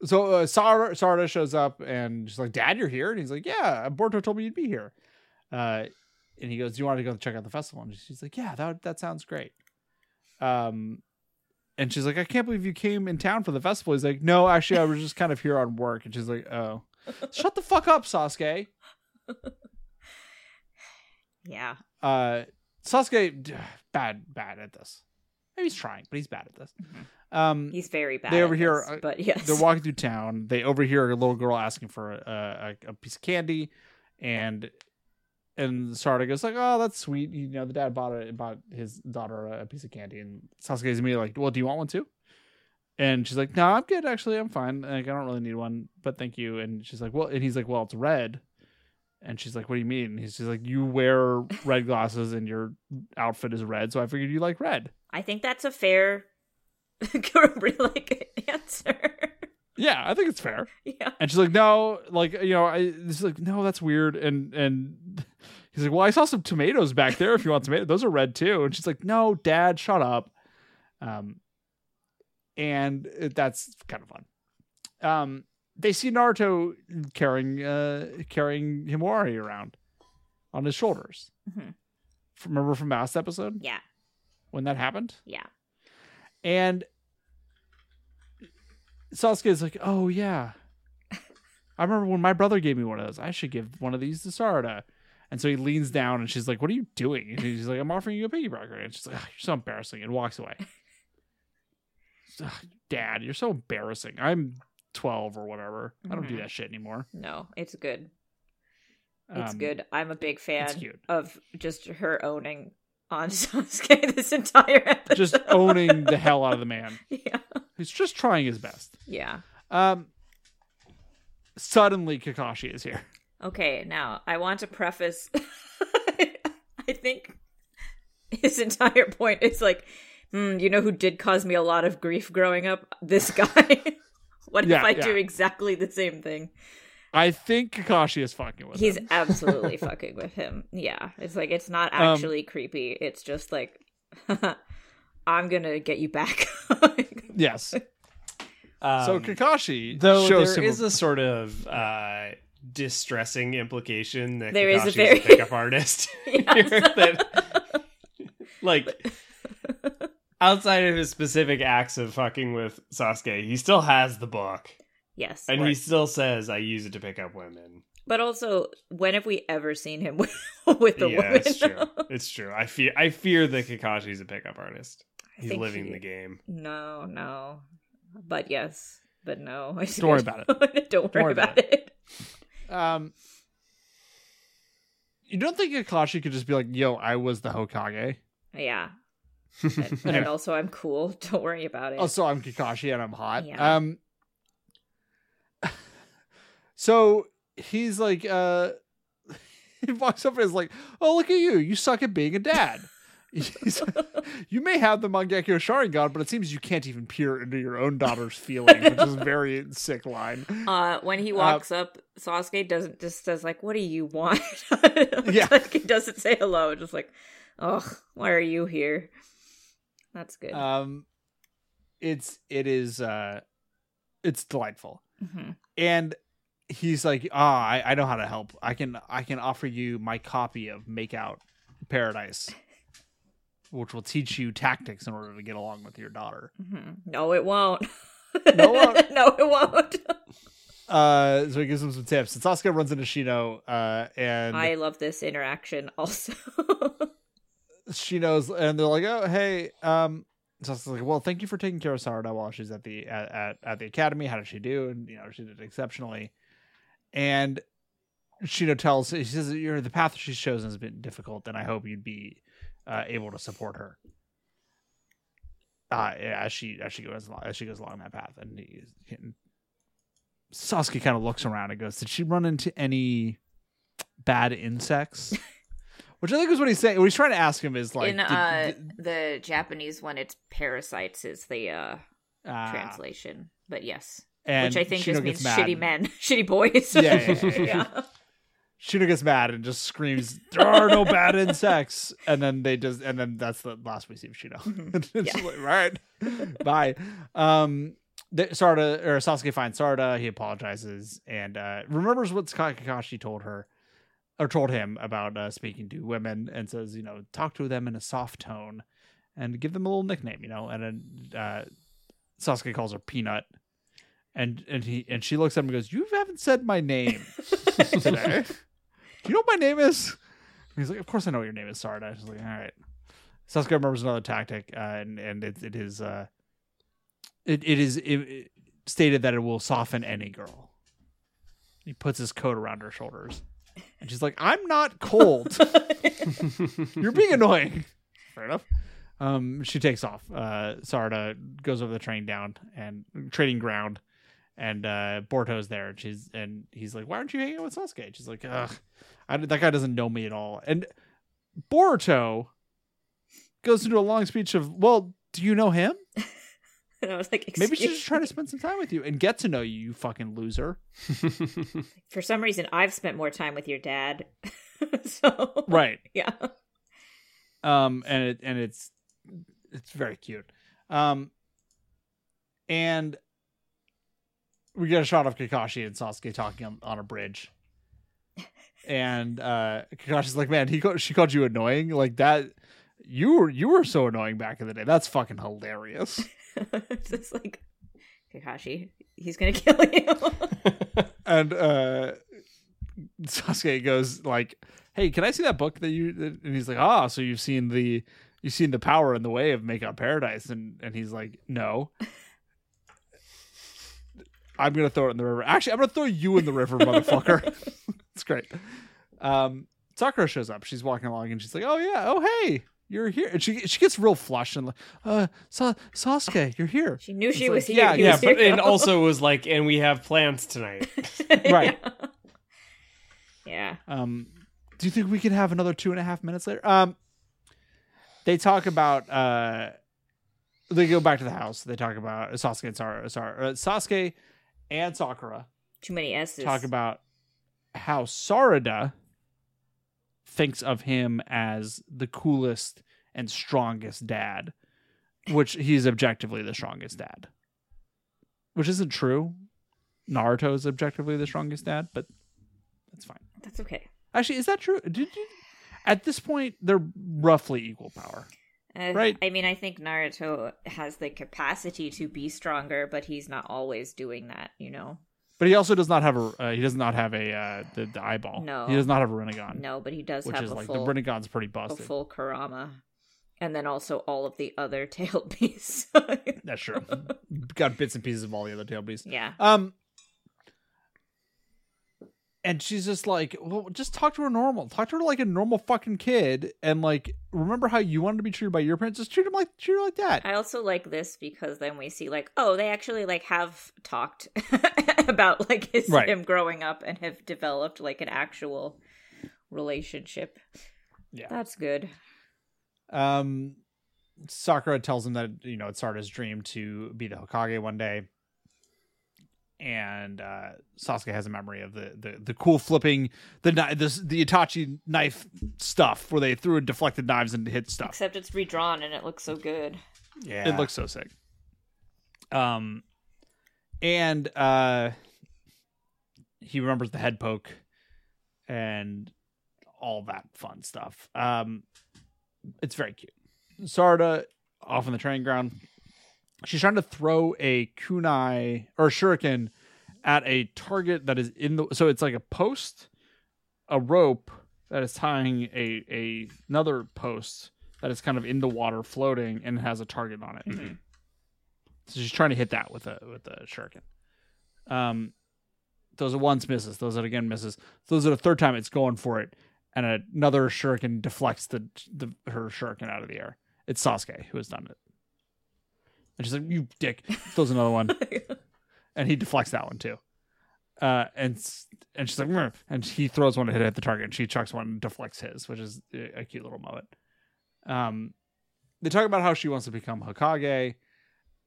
so uh, Sar- Sarada shows up and she's like, "Dad, you're here," and he's like, "Yeah, Boruto told me you'd be here." Uh, and he goes, "Do you want to go check out the festival?" And she's like, "Yeah, that that sounds great." Um, and she's like, "I can't believe you came in town for the festival." He's like, "No, actually, I was just kind of here on work." And she's like, "Oh, shut the fuck up, Sasuke." [LAUGHS] yeah. uh Sasuke bad bad at this. Maybe he's trying, but he's bad at this. Um He's very bad. They overhear, this, uh, but yes, they're walking through town. They overhear a little girl asking for a, a, a piece of candy, and and Sarada goes like, "Oh, that's sweet." You know, the dad bought it, bought his daughter a piece of candy, and Sasuke Sasuke's immediately like, "Well, do you want one too?" And she's like, "No, I'm good. Actually, I'm fine. Like, I don't really need one, but thank you." And she's like, "Well," and he's like, "Well, it's red." And she's like, "What do you mean?" And he's just like, "You wear red glasses, and your outfit is red, so I figured you like red." I think that's a fair, [LAUGHS] like answer. Yeah, I think it's fair. yeah. And she's like, no, like you know, I this is like, no, that's weird. And and [LAUGHS] he's like, well, I saw some tomatoes back there. If you want tomatoes, those are red too. And she's like, no, Dad, shut up. Um, and that's kind of fun. Um, they see Naruto carrying uh carrying Himawari around on his shoulders. Mhm. Remember from last episode Yeah. when that happened? Yeah. And Sasuke is like, oh yeah. [LAUGHS] I remember when my brother gave me one of those. I should give one of these to Sarada. And so he leans down and she's like, What are you doing? And he's like, I'm offering you a piggybacker. And she's like, "Ah, You're so embarrassing. And walks away. [LAUGHS] Dad, you're so embarrassing. I'm 12 or whatever. I don't do Mhm. that shit anymore. No, it's good. It's Um, good. I'm a big fan of just her owning on Sasuke [LAUGHS] [LAUGHS] this entire episode. Just owning the hell out of the man. [LAUGHS] yeah. He's just trying his best. Yeah. Um, suddenly, Kakashi is here. Okay, now I want to preface I think his entire point is like, hmm, you know who did cause me a lot of grief growing up? This guy. What Yeah, if I yeah. do exactly the same thing? I think Kakashi is fucking with He's him. He's absolutely [LAUGHS] fucking with him. Yeah. It's like it's not Um, actually creepy. It's just like [LAUGHS] I'm gonna get you back. [LAUGHS] Yes. Um, so Kakashi though shows there him is a sort of uh, distressing implication that There is a Kakashi's very- pickup artist. Yes. that, like outside of his specific acts of fucking with Sasuke, he still has the book, yes. and he still says, "I use it to pick up women." But also, when have we ever seen him [LAUGHS] with, with a yeah, woman? it's true. [LAUGHS] It's true. I fear. I fear that Kakashi's a pickup artist. I He's living he- the game. No, no. But yes. But no. [LAUGHS] It's Don't worry about it. Don't worry, worry about, about it. Um, you don't think Kakashi could just be like, "Yo, I was the Hokage." Yeah. And, [LAUGHS] and also, I'm cool. [LAUGHS] Don't worry about it. Also, I'm Kakashi and I'm hot. Yeah. Um. [LAUGHS] So he's like, uh, he walks up and is like, "Oh, look at you! You suck at being a dad." You may have the Mangekyo Sharingan, but it seems you can't even peer into your own daughter's feelings, which is a very sick line. Uh, when he walks up, Sasuke doesn't just says like, "What do you want?" Yeah. like he doesn't say hello. Just like, "Ugh, why are you here?" That's good. Um, it's it is uh, it's delightful. hmm and he's like ah I, I know how to help i can i can offer you my copy of make out paradise [LAUGHS] which will teach you tactics in order to get along with your daughter hmm No, it won't. No, it won't. [LAUGHS] no, it won't. uh so he gives him some tips and sasuke runs into shino uh and I love this interaction. Also, [LAUGHS] shino's and they're like oh hey um Sasuke's like, well, thank you for taking care of Sarada while she's at the at, at, at the academy. How did she do? And you know, she did exceptionally. And Shino tells she says you're the path she's chosen has been difficult, and I hope you'd be uh, able to support her. Uh, as she as she goes along, as she goes along that path, and, he, and Sasuke kind of looks around and goes, "Did she run into any bad insects?" [LAUGHS] Which I think is what he's saying. What he's trying to ask him is like, in uh, did- the Japanese one, it's parasites is the uh, ah, translation. But yes, and which I think Shino just means shitty men, [LAUGHS] shitty boys. Yeah, yeah, yeah, [LAUGHS] yeah. Shino gets mad and just screams, "There are no bad insects!" And then they just, and then that's the last we see of Shino. Mhm. [LAUGHS] It's like, right, bye. Um, the, Sarda or Sasuke finds Sarda. He apologizes and uh, remembers what Kakashi told her or told him about uh, speaking to women, and says, you know, talk to them in a soft tone and give them a little nickname, you know. And then uh, Sasuke calls her Peanut. And and he and she looks at him and goes, "You haven't said my name [LAUGHS] today. Do you know what my name is?" And he's like, "Of course I know what your name is, Sarda." She's like, "All right." Sasuke remembers another tactic, uh, and and it, it is uh, it it is it, it stated that it will soften any girl. He puts his coat around her shoulders, And she's like, I'm not cold. [LAUGHS] You're being annoying. Fair enough. Um, she takes off. Uh, Sarda goes over the train down and trading ground, and uh, Boruto's there. And she's and he's like, "Why aren't you hanging out with Sasuke?" She's like, "Ugh, I, that guy doesn't know me at all." And Boruto goes into a long speech of, "Well, do you know him? And I was like, Maybe she's just trying to spend some time with you and get to know you, you fucking loser." [LAUGHS] For some reason, I've spent more time with your dad. [LAUGHS] so Right. yeah. um and it and it's it's very cute um and we get a shot of kakashi and sasuke talking on, on a bridge and uh kakashi's like man he called, she called you annoying like that you were you were so annoying back in the day that's fucking hilarious [LAUGHS] [LAUGHS] it's just like Kakashi, he's gonna [LAUGHS] kill you. [LAUGHS] and uh Sasuke goes like, "Hey, can I see that book that you?" And he's like, "Ah, so you've seen the you've seen the power and the way of make out paradise?" And and he's like, "No." I'm gonna throw it in the river. Actually, I'm gonna throw you in the river, motherfucker. it's great. Um, Sakura shows up. She's walking along, and she's like, "Oh yeah, oh hey, you're here." And she she gets real flushed and like, "Uh, Sa- Sasuke, you're here." she knew she It's was like, here. yeah, He yeah, was but here. and also was [LAUGHS] like, and we have plans tonight. [LAUGHS] Right. yeah. Um, do you think we could have another two and a half minutes later? Um, they talk about uh, they go back to the house. They talk about Sasuke and Sakura. Sorry, uh, Sasuke and Sakura Too many S's. talk about how Sarada thinks of him as the coolest and strongest dad, which he's objectively the strongest dad. Which isn't true. Naruto is objectively the strongest dad, but that's fine. That's okay. Actually, is that true? Did you? At this point, they're roughly equal power. Uh, Right. I mean, I think Naruto has the capacity to be stronger, but he's not always doing that. You know. But he also does not have a. Uh, he does not have a uh, the, the eyeball. No. he does not have a Rinnegan, No, but he does which have is a like full, the Rinnegan's pretty busted. a full Kurama, and then also all of the other [LAUGHS] tail beasts. That's true. Got bits and pieces of all the other tail beasts. yeah. Um, and she's just like, well, just talk to her normal. Talk to her like a normal fucking kid, and like remember how you wanted to be treated by your parents. Just treat him like treat her like that. I also like this because then we see like, oh, they actually like have talked [LAUGHS] about like his Right. him growing up and have developed like an actual relationship. Yeah. That's good. Um, Sakura tells him that you know it's Sarada's dream to be the Hokage one day, and uh, Sasuke has a memory of the the, the cool flipping the kni- the the Itachi knife stuff where they threw deflected knives and hit stuff. Except it's redrawn and it looks so good. Yeah, It looks so sick. Um, and uh, he remembers the head poke and all that fun stuff. Um, it's very cute. Sarada off on the training ground. She's trying to throw a kunai or shuriken at a target that is in the. So it's like a post, a rope that is tying a, a another post that is kind of in the water floating and has a target on it. Mhm. So she's trying to hit that with a with a shuriken. Um, those are once misses. Those are again misses. Those are the third time it's going for it, and another shuriken deflects the the her shuriken out of the air. It's Sasuke who has done it. And she's like, "You dick!" Throws another one, [LAUGHS] and he deflects that one too. Uh, and and she's like, "Meh," and he throws one to hit at the target, and she chucks one and deflects his, which is a a cute little moment. Um, they talk about how she wants to become Hokage,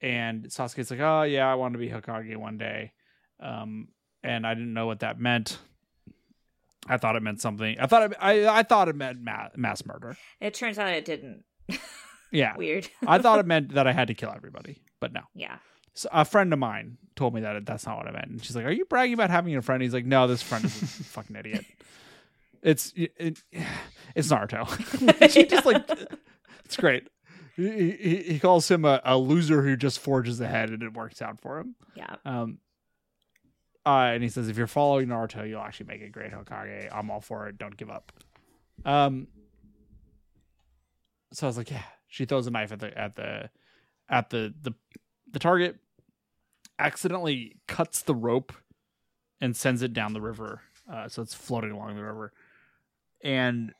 and Sasuke's like, "Oh yeah, I want to be Hokage one day," um, and I didn't know what that meant. I thought it meant something. I thought it, I I thought it meant ma- mass murder. It turns out it didn't. [LAUGHS] Yeah, Weird. I thought it [LAUGHS] meant that I had to kill everybody, but no. yeah. So a friend of mine told me that that's not what I meant. And she's like, "Are you bragging about having a friend?" He's like, "No, this friend is a [LAUGHS] fucking idiot. It's it, [SIGHS] it's Naruto. [LAUGHS] she just like it's great. He, he, he calls him a, a loser who just forges ahead, and it works out for him. Yeah. Um, uh, and he says, if you're following Naruto, you'll actually make a great Hokage. I'm all for it. Don't give up. Um, so I was like, yeah. She throws a knife at the at the at the the the target, accidentally cuts the rope, and sends it down the river. Uh, so it's floating along the river. and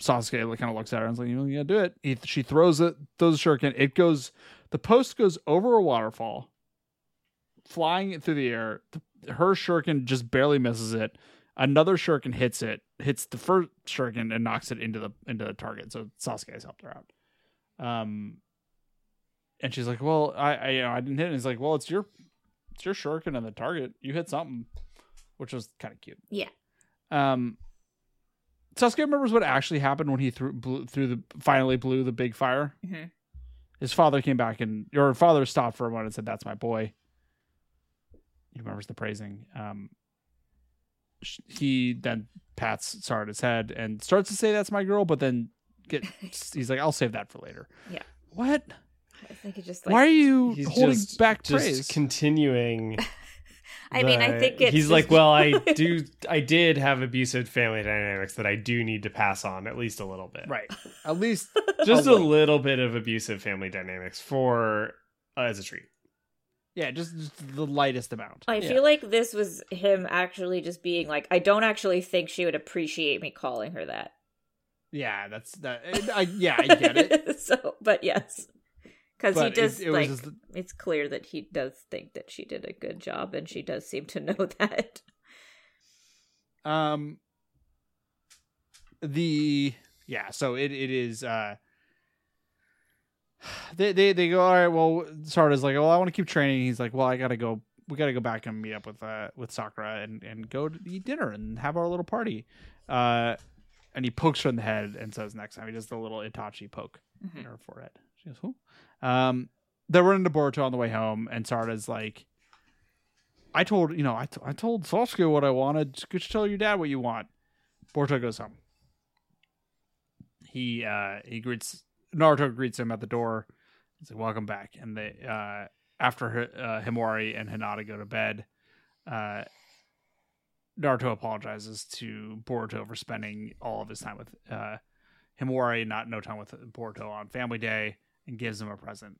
Sasuke kind of looks at her and is like, "You gotta do it." He, she throws it, throws a shuriken. It goes. The post goes over a waterfall, flying it through the air. The, her shuriken just barely misses it. Another shuriken hits it, hits the first shuriken and knocks it into the into the target. So Sasuke has helped her out. Um, and she's like, "Well, I, I, you know, I didn't hit." it. And he's like, "Well, it's your, it's your shuriken and the target. You hit something," which was kind of cute. Yeah. Um, Sasuke remembers what actually happened when he threw blew, through the finally blew the big fire. Mhm. His father came back and your father stopped for a moment and said, "That's my boy." He remembers the praising. Um, he then pats Sarada's head and starts to say, "That's my girl," but then get he's like, "I'll save that for later." Yeah. What? I think it just like Why are you He's holding just, back just praise? continuing. [LAUGHS] I mean, I think it's he's just- like, well, I [LAUGHS] do, I did have abusive family dynamics that I do need to pass on at least a little bit, right. At least [LAUGHS] Just Oh, a little bit of abusive family dynamics for uh, as a treat. yeah, just, just the lightest amount. I Yeah. feel like this was him actually just being like, I don't actually think she would appreciate me calling her that. Yeah, that's that. I, yeah, I get it. [LAUGHS] so, but yes, because he does it, it like. just It's clear that he does think that she did a good job, and she does seem to [LAUGHS] know that. um the yeah so it it is uh [SIGHS] they they, they go all right well Sarada's like well i want to keep training he's like well i gotta go we gotta go back and meet up with uh with sakura and and go to eat dinner and have our little party uh and he pokes her in the head and says next time he does the little itachi poke in Mhm. her forehead she goes who um they run into boruto on the way home and sarada's like I told you know I, t- I told Sasuke what I wanted. Just tell your dad what you want. Boruto goes home. He uh he greets Naruto greets him at the door. He's like, "Welcome back." And they uh after uh, Himawari and Hinata go to bed, uh Naruto apologizes to Boruto for spending all of his time with uh Himawari, not no time with Boruto on Family Day, and gives him a present.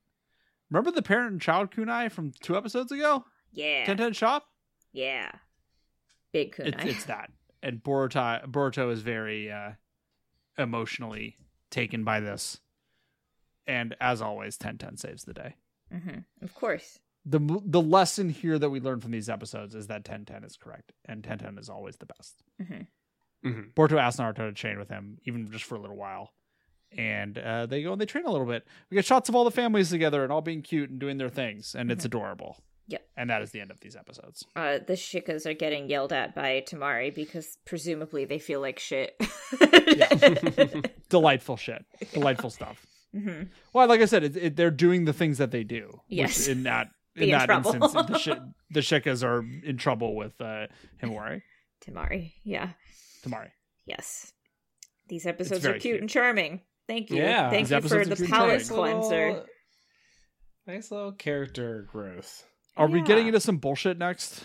Remember the parent and child kunai from two episodes ago? Yeah, Ten Ten Shop. yeah, big kunai. It's, it's that, and Boruto Boruto is very uh, emotionally taken by this, and as always, Ten Ten saves the day. hmm Of course. The The lesson here that we learn from these episodes is that Ten Ten is correct, and Ten Ten is always the best. hmm Mm-hmm. Boruto asks Naruto to train with him, even just for a little while. And uh, they go and they train a little bit. We get shots of all the families together and all being cute and doing their things, and it's adorable. Yep. And that is the end of these episodes. Uh, the Shikas are getting yelled at by Temari because presumably they feel like shit. [LAUGHS] Delightful shit. Delightful stuff. hmm Well, like I said, it, it, they're doing the things that they do. Yes. Which in that Be in in that trouble. instance, the, [LAUGHS] shi- the Shikas are in trouble with uh, Himawari. Temari, yeah, Temari. yes. These episodes are cute, cute. and charming. Thank you. Yeah. Thank you for the are cute and palate cleanser. nice little character growth. Are we getting into some bullshit next?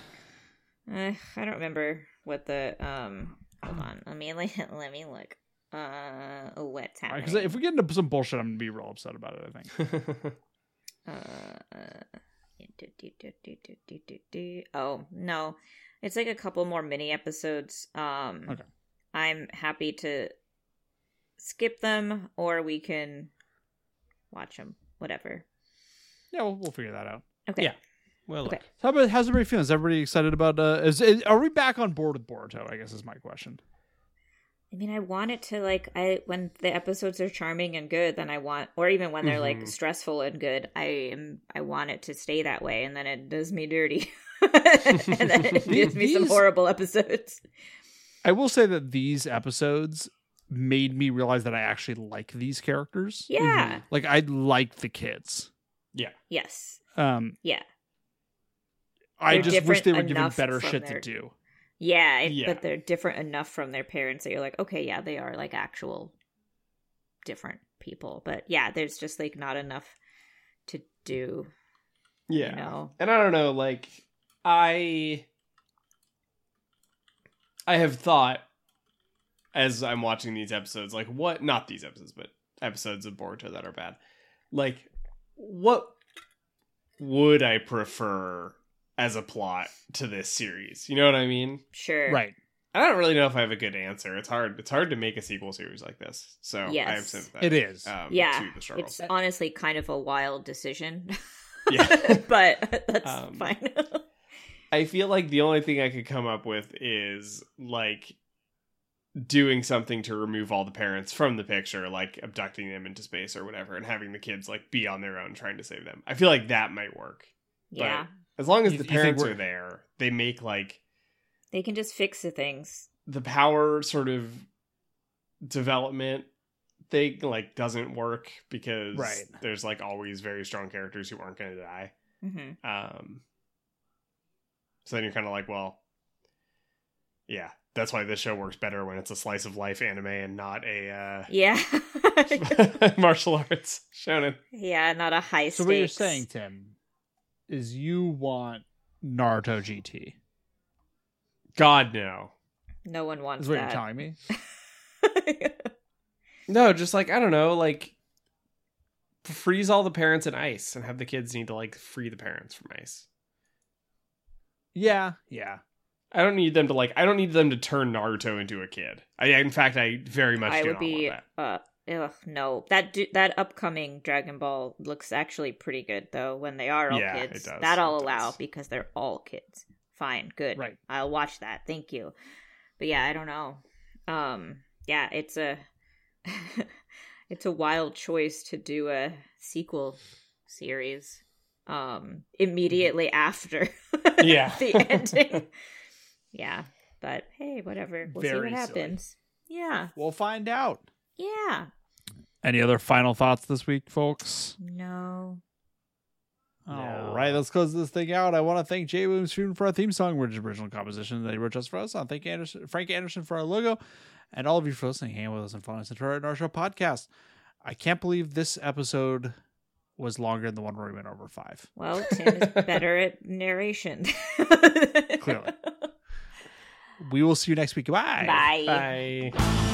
Uh, I don't remember what the um. Hold on, let me [LAUGHS] let, let me look. Uh, what's happening? Because if we get into some bullshit, I'm gonna be real upset about it. I think. [LAUGHS] Uh, Oh no, it's like a couple more mini episodes. Um, okay. I'm happy to skip them, or we can watch them. Whatever. Yeah, we'll, we'll figure that out. Okay. Yeah. Well, okay. How about how's everybody feeling? Is everybody excited about? Uh, is, is, are we back on board with Boruto? I guess is my question. I mean, I want it to like I when the episodes are charming and good, then I want, or even when they're like Mhm. stressful and good, I am I want it to stay that way, and then it does me dirty, [LAUGHS] [LAUGHS] and then it gives me some horrible episodes. I will say that these episodes made me realize that I actually like these characters. Yeah. Like I like the kids. Yeah. Yes. Um, Yeah. I They're just wish they were given enough better shit their- to do. Yeah, it- Yeah. but they're different enough from their parents that you're like, okay, yeah, they are like actual different people. But yeah, there's just like not enough to do. Yeah. You know. And I don't know, like I I have thought as I'm watching these episodes, like what not these episodes, but episodes of Boruto that are bad. Like what would I prefer as a plot to this series? You know what I mean? Sure. Right. I don't really know if I have a good answer. It's hard. It's hard to make a sequel series like this. So I am Yes. sympathetic. It is. Um, yeah, to the struggle. it's honestly kind of a wild decision. [LAUGHS] Yeah. [LAUGHS] but that's Um, fine. [LAUGHS] I feel like the only thing I could come up with is like doing something to remove all the parents from the picture, like abducting them into space or whatever, and having the kids like be on their own trying to save them. I feel like that might work. yeah, As long as You- the parents we're- there, they make like they can just fix the things. the power sort of development thing like doesn't work because Right. there's like always very strong characters who aren't going to die. hmm Um, so then you're kind of like, well, yeah, that's why this show works better when it's a slice of life anime and not a Yeah, uh, [LAUGHS] [LAUGHS] martial arts shonen. yeah, not a high. So what you're saying, Tim, is you want Naruto GT? God no, no one wants Is what you're telling me? [LAUGHS] no, just like I don't know, like freeze all the parents in ice and have the kids need to like free the parents from ice. Yeah, yeah. I don't need them to like. I don't need them to turn Naruto into a kid. I, in fact, I very much I do would not be. want that. Uh, ugh, no. That do, that upcoming Dragon Ball looks actually pretty good though. When they are all Yeah, it kids, does, that I'll it allow does. because they're all kids. Fine, good. Right. I'll watch that. Thank you. But yeah, I don't know. Um, yeah, it's a [LAUGHS] it's a wild choice to do a sequel series um immediately after [LAUGHS] Yeah. the ending. [LAUGHS] yeah, but hey, whatever. We'll see Very what silly. happens. Yeah. We'll find out. Yeah. Any other final thoughts this week, folks? No. All No. right, let's close this thing out. I want to thank Jay Williams Freeman for our theme song, which is original composition that he wrote just for us. I want to thank Anderson, Frank Anderson for our logo, and all of you for listening, hanging with us, and following us into our, our show podcast. I can't believe this episode was longer than the one where we went over five. Well, [LAUGHS] Tim is better at narration. Clearly. [LAUGHS] We will see you next week. Goodbye. Bye. Bye.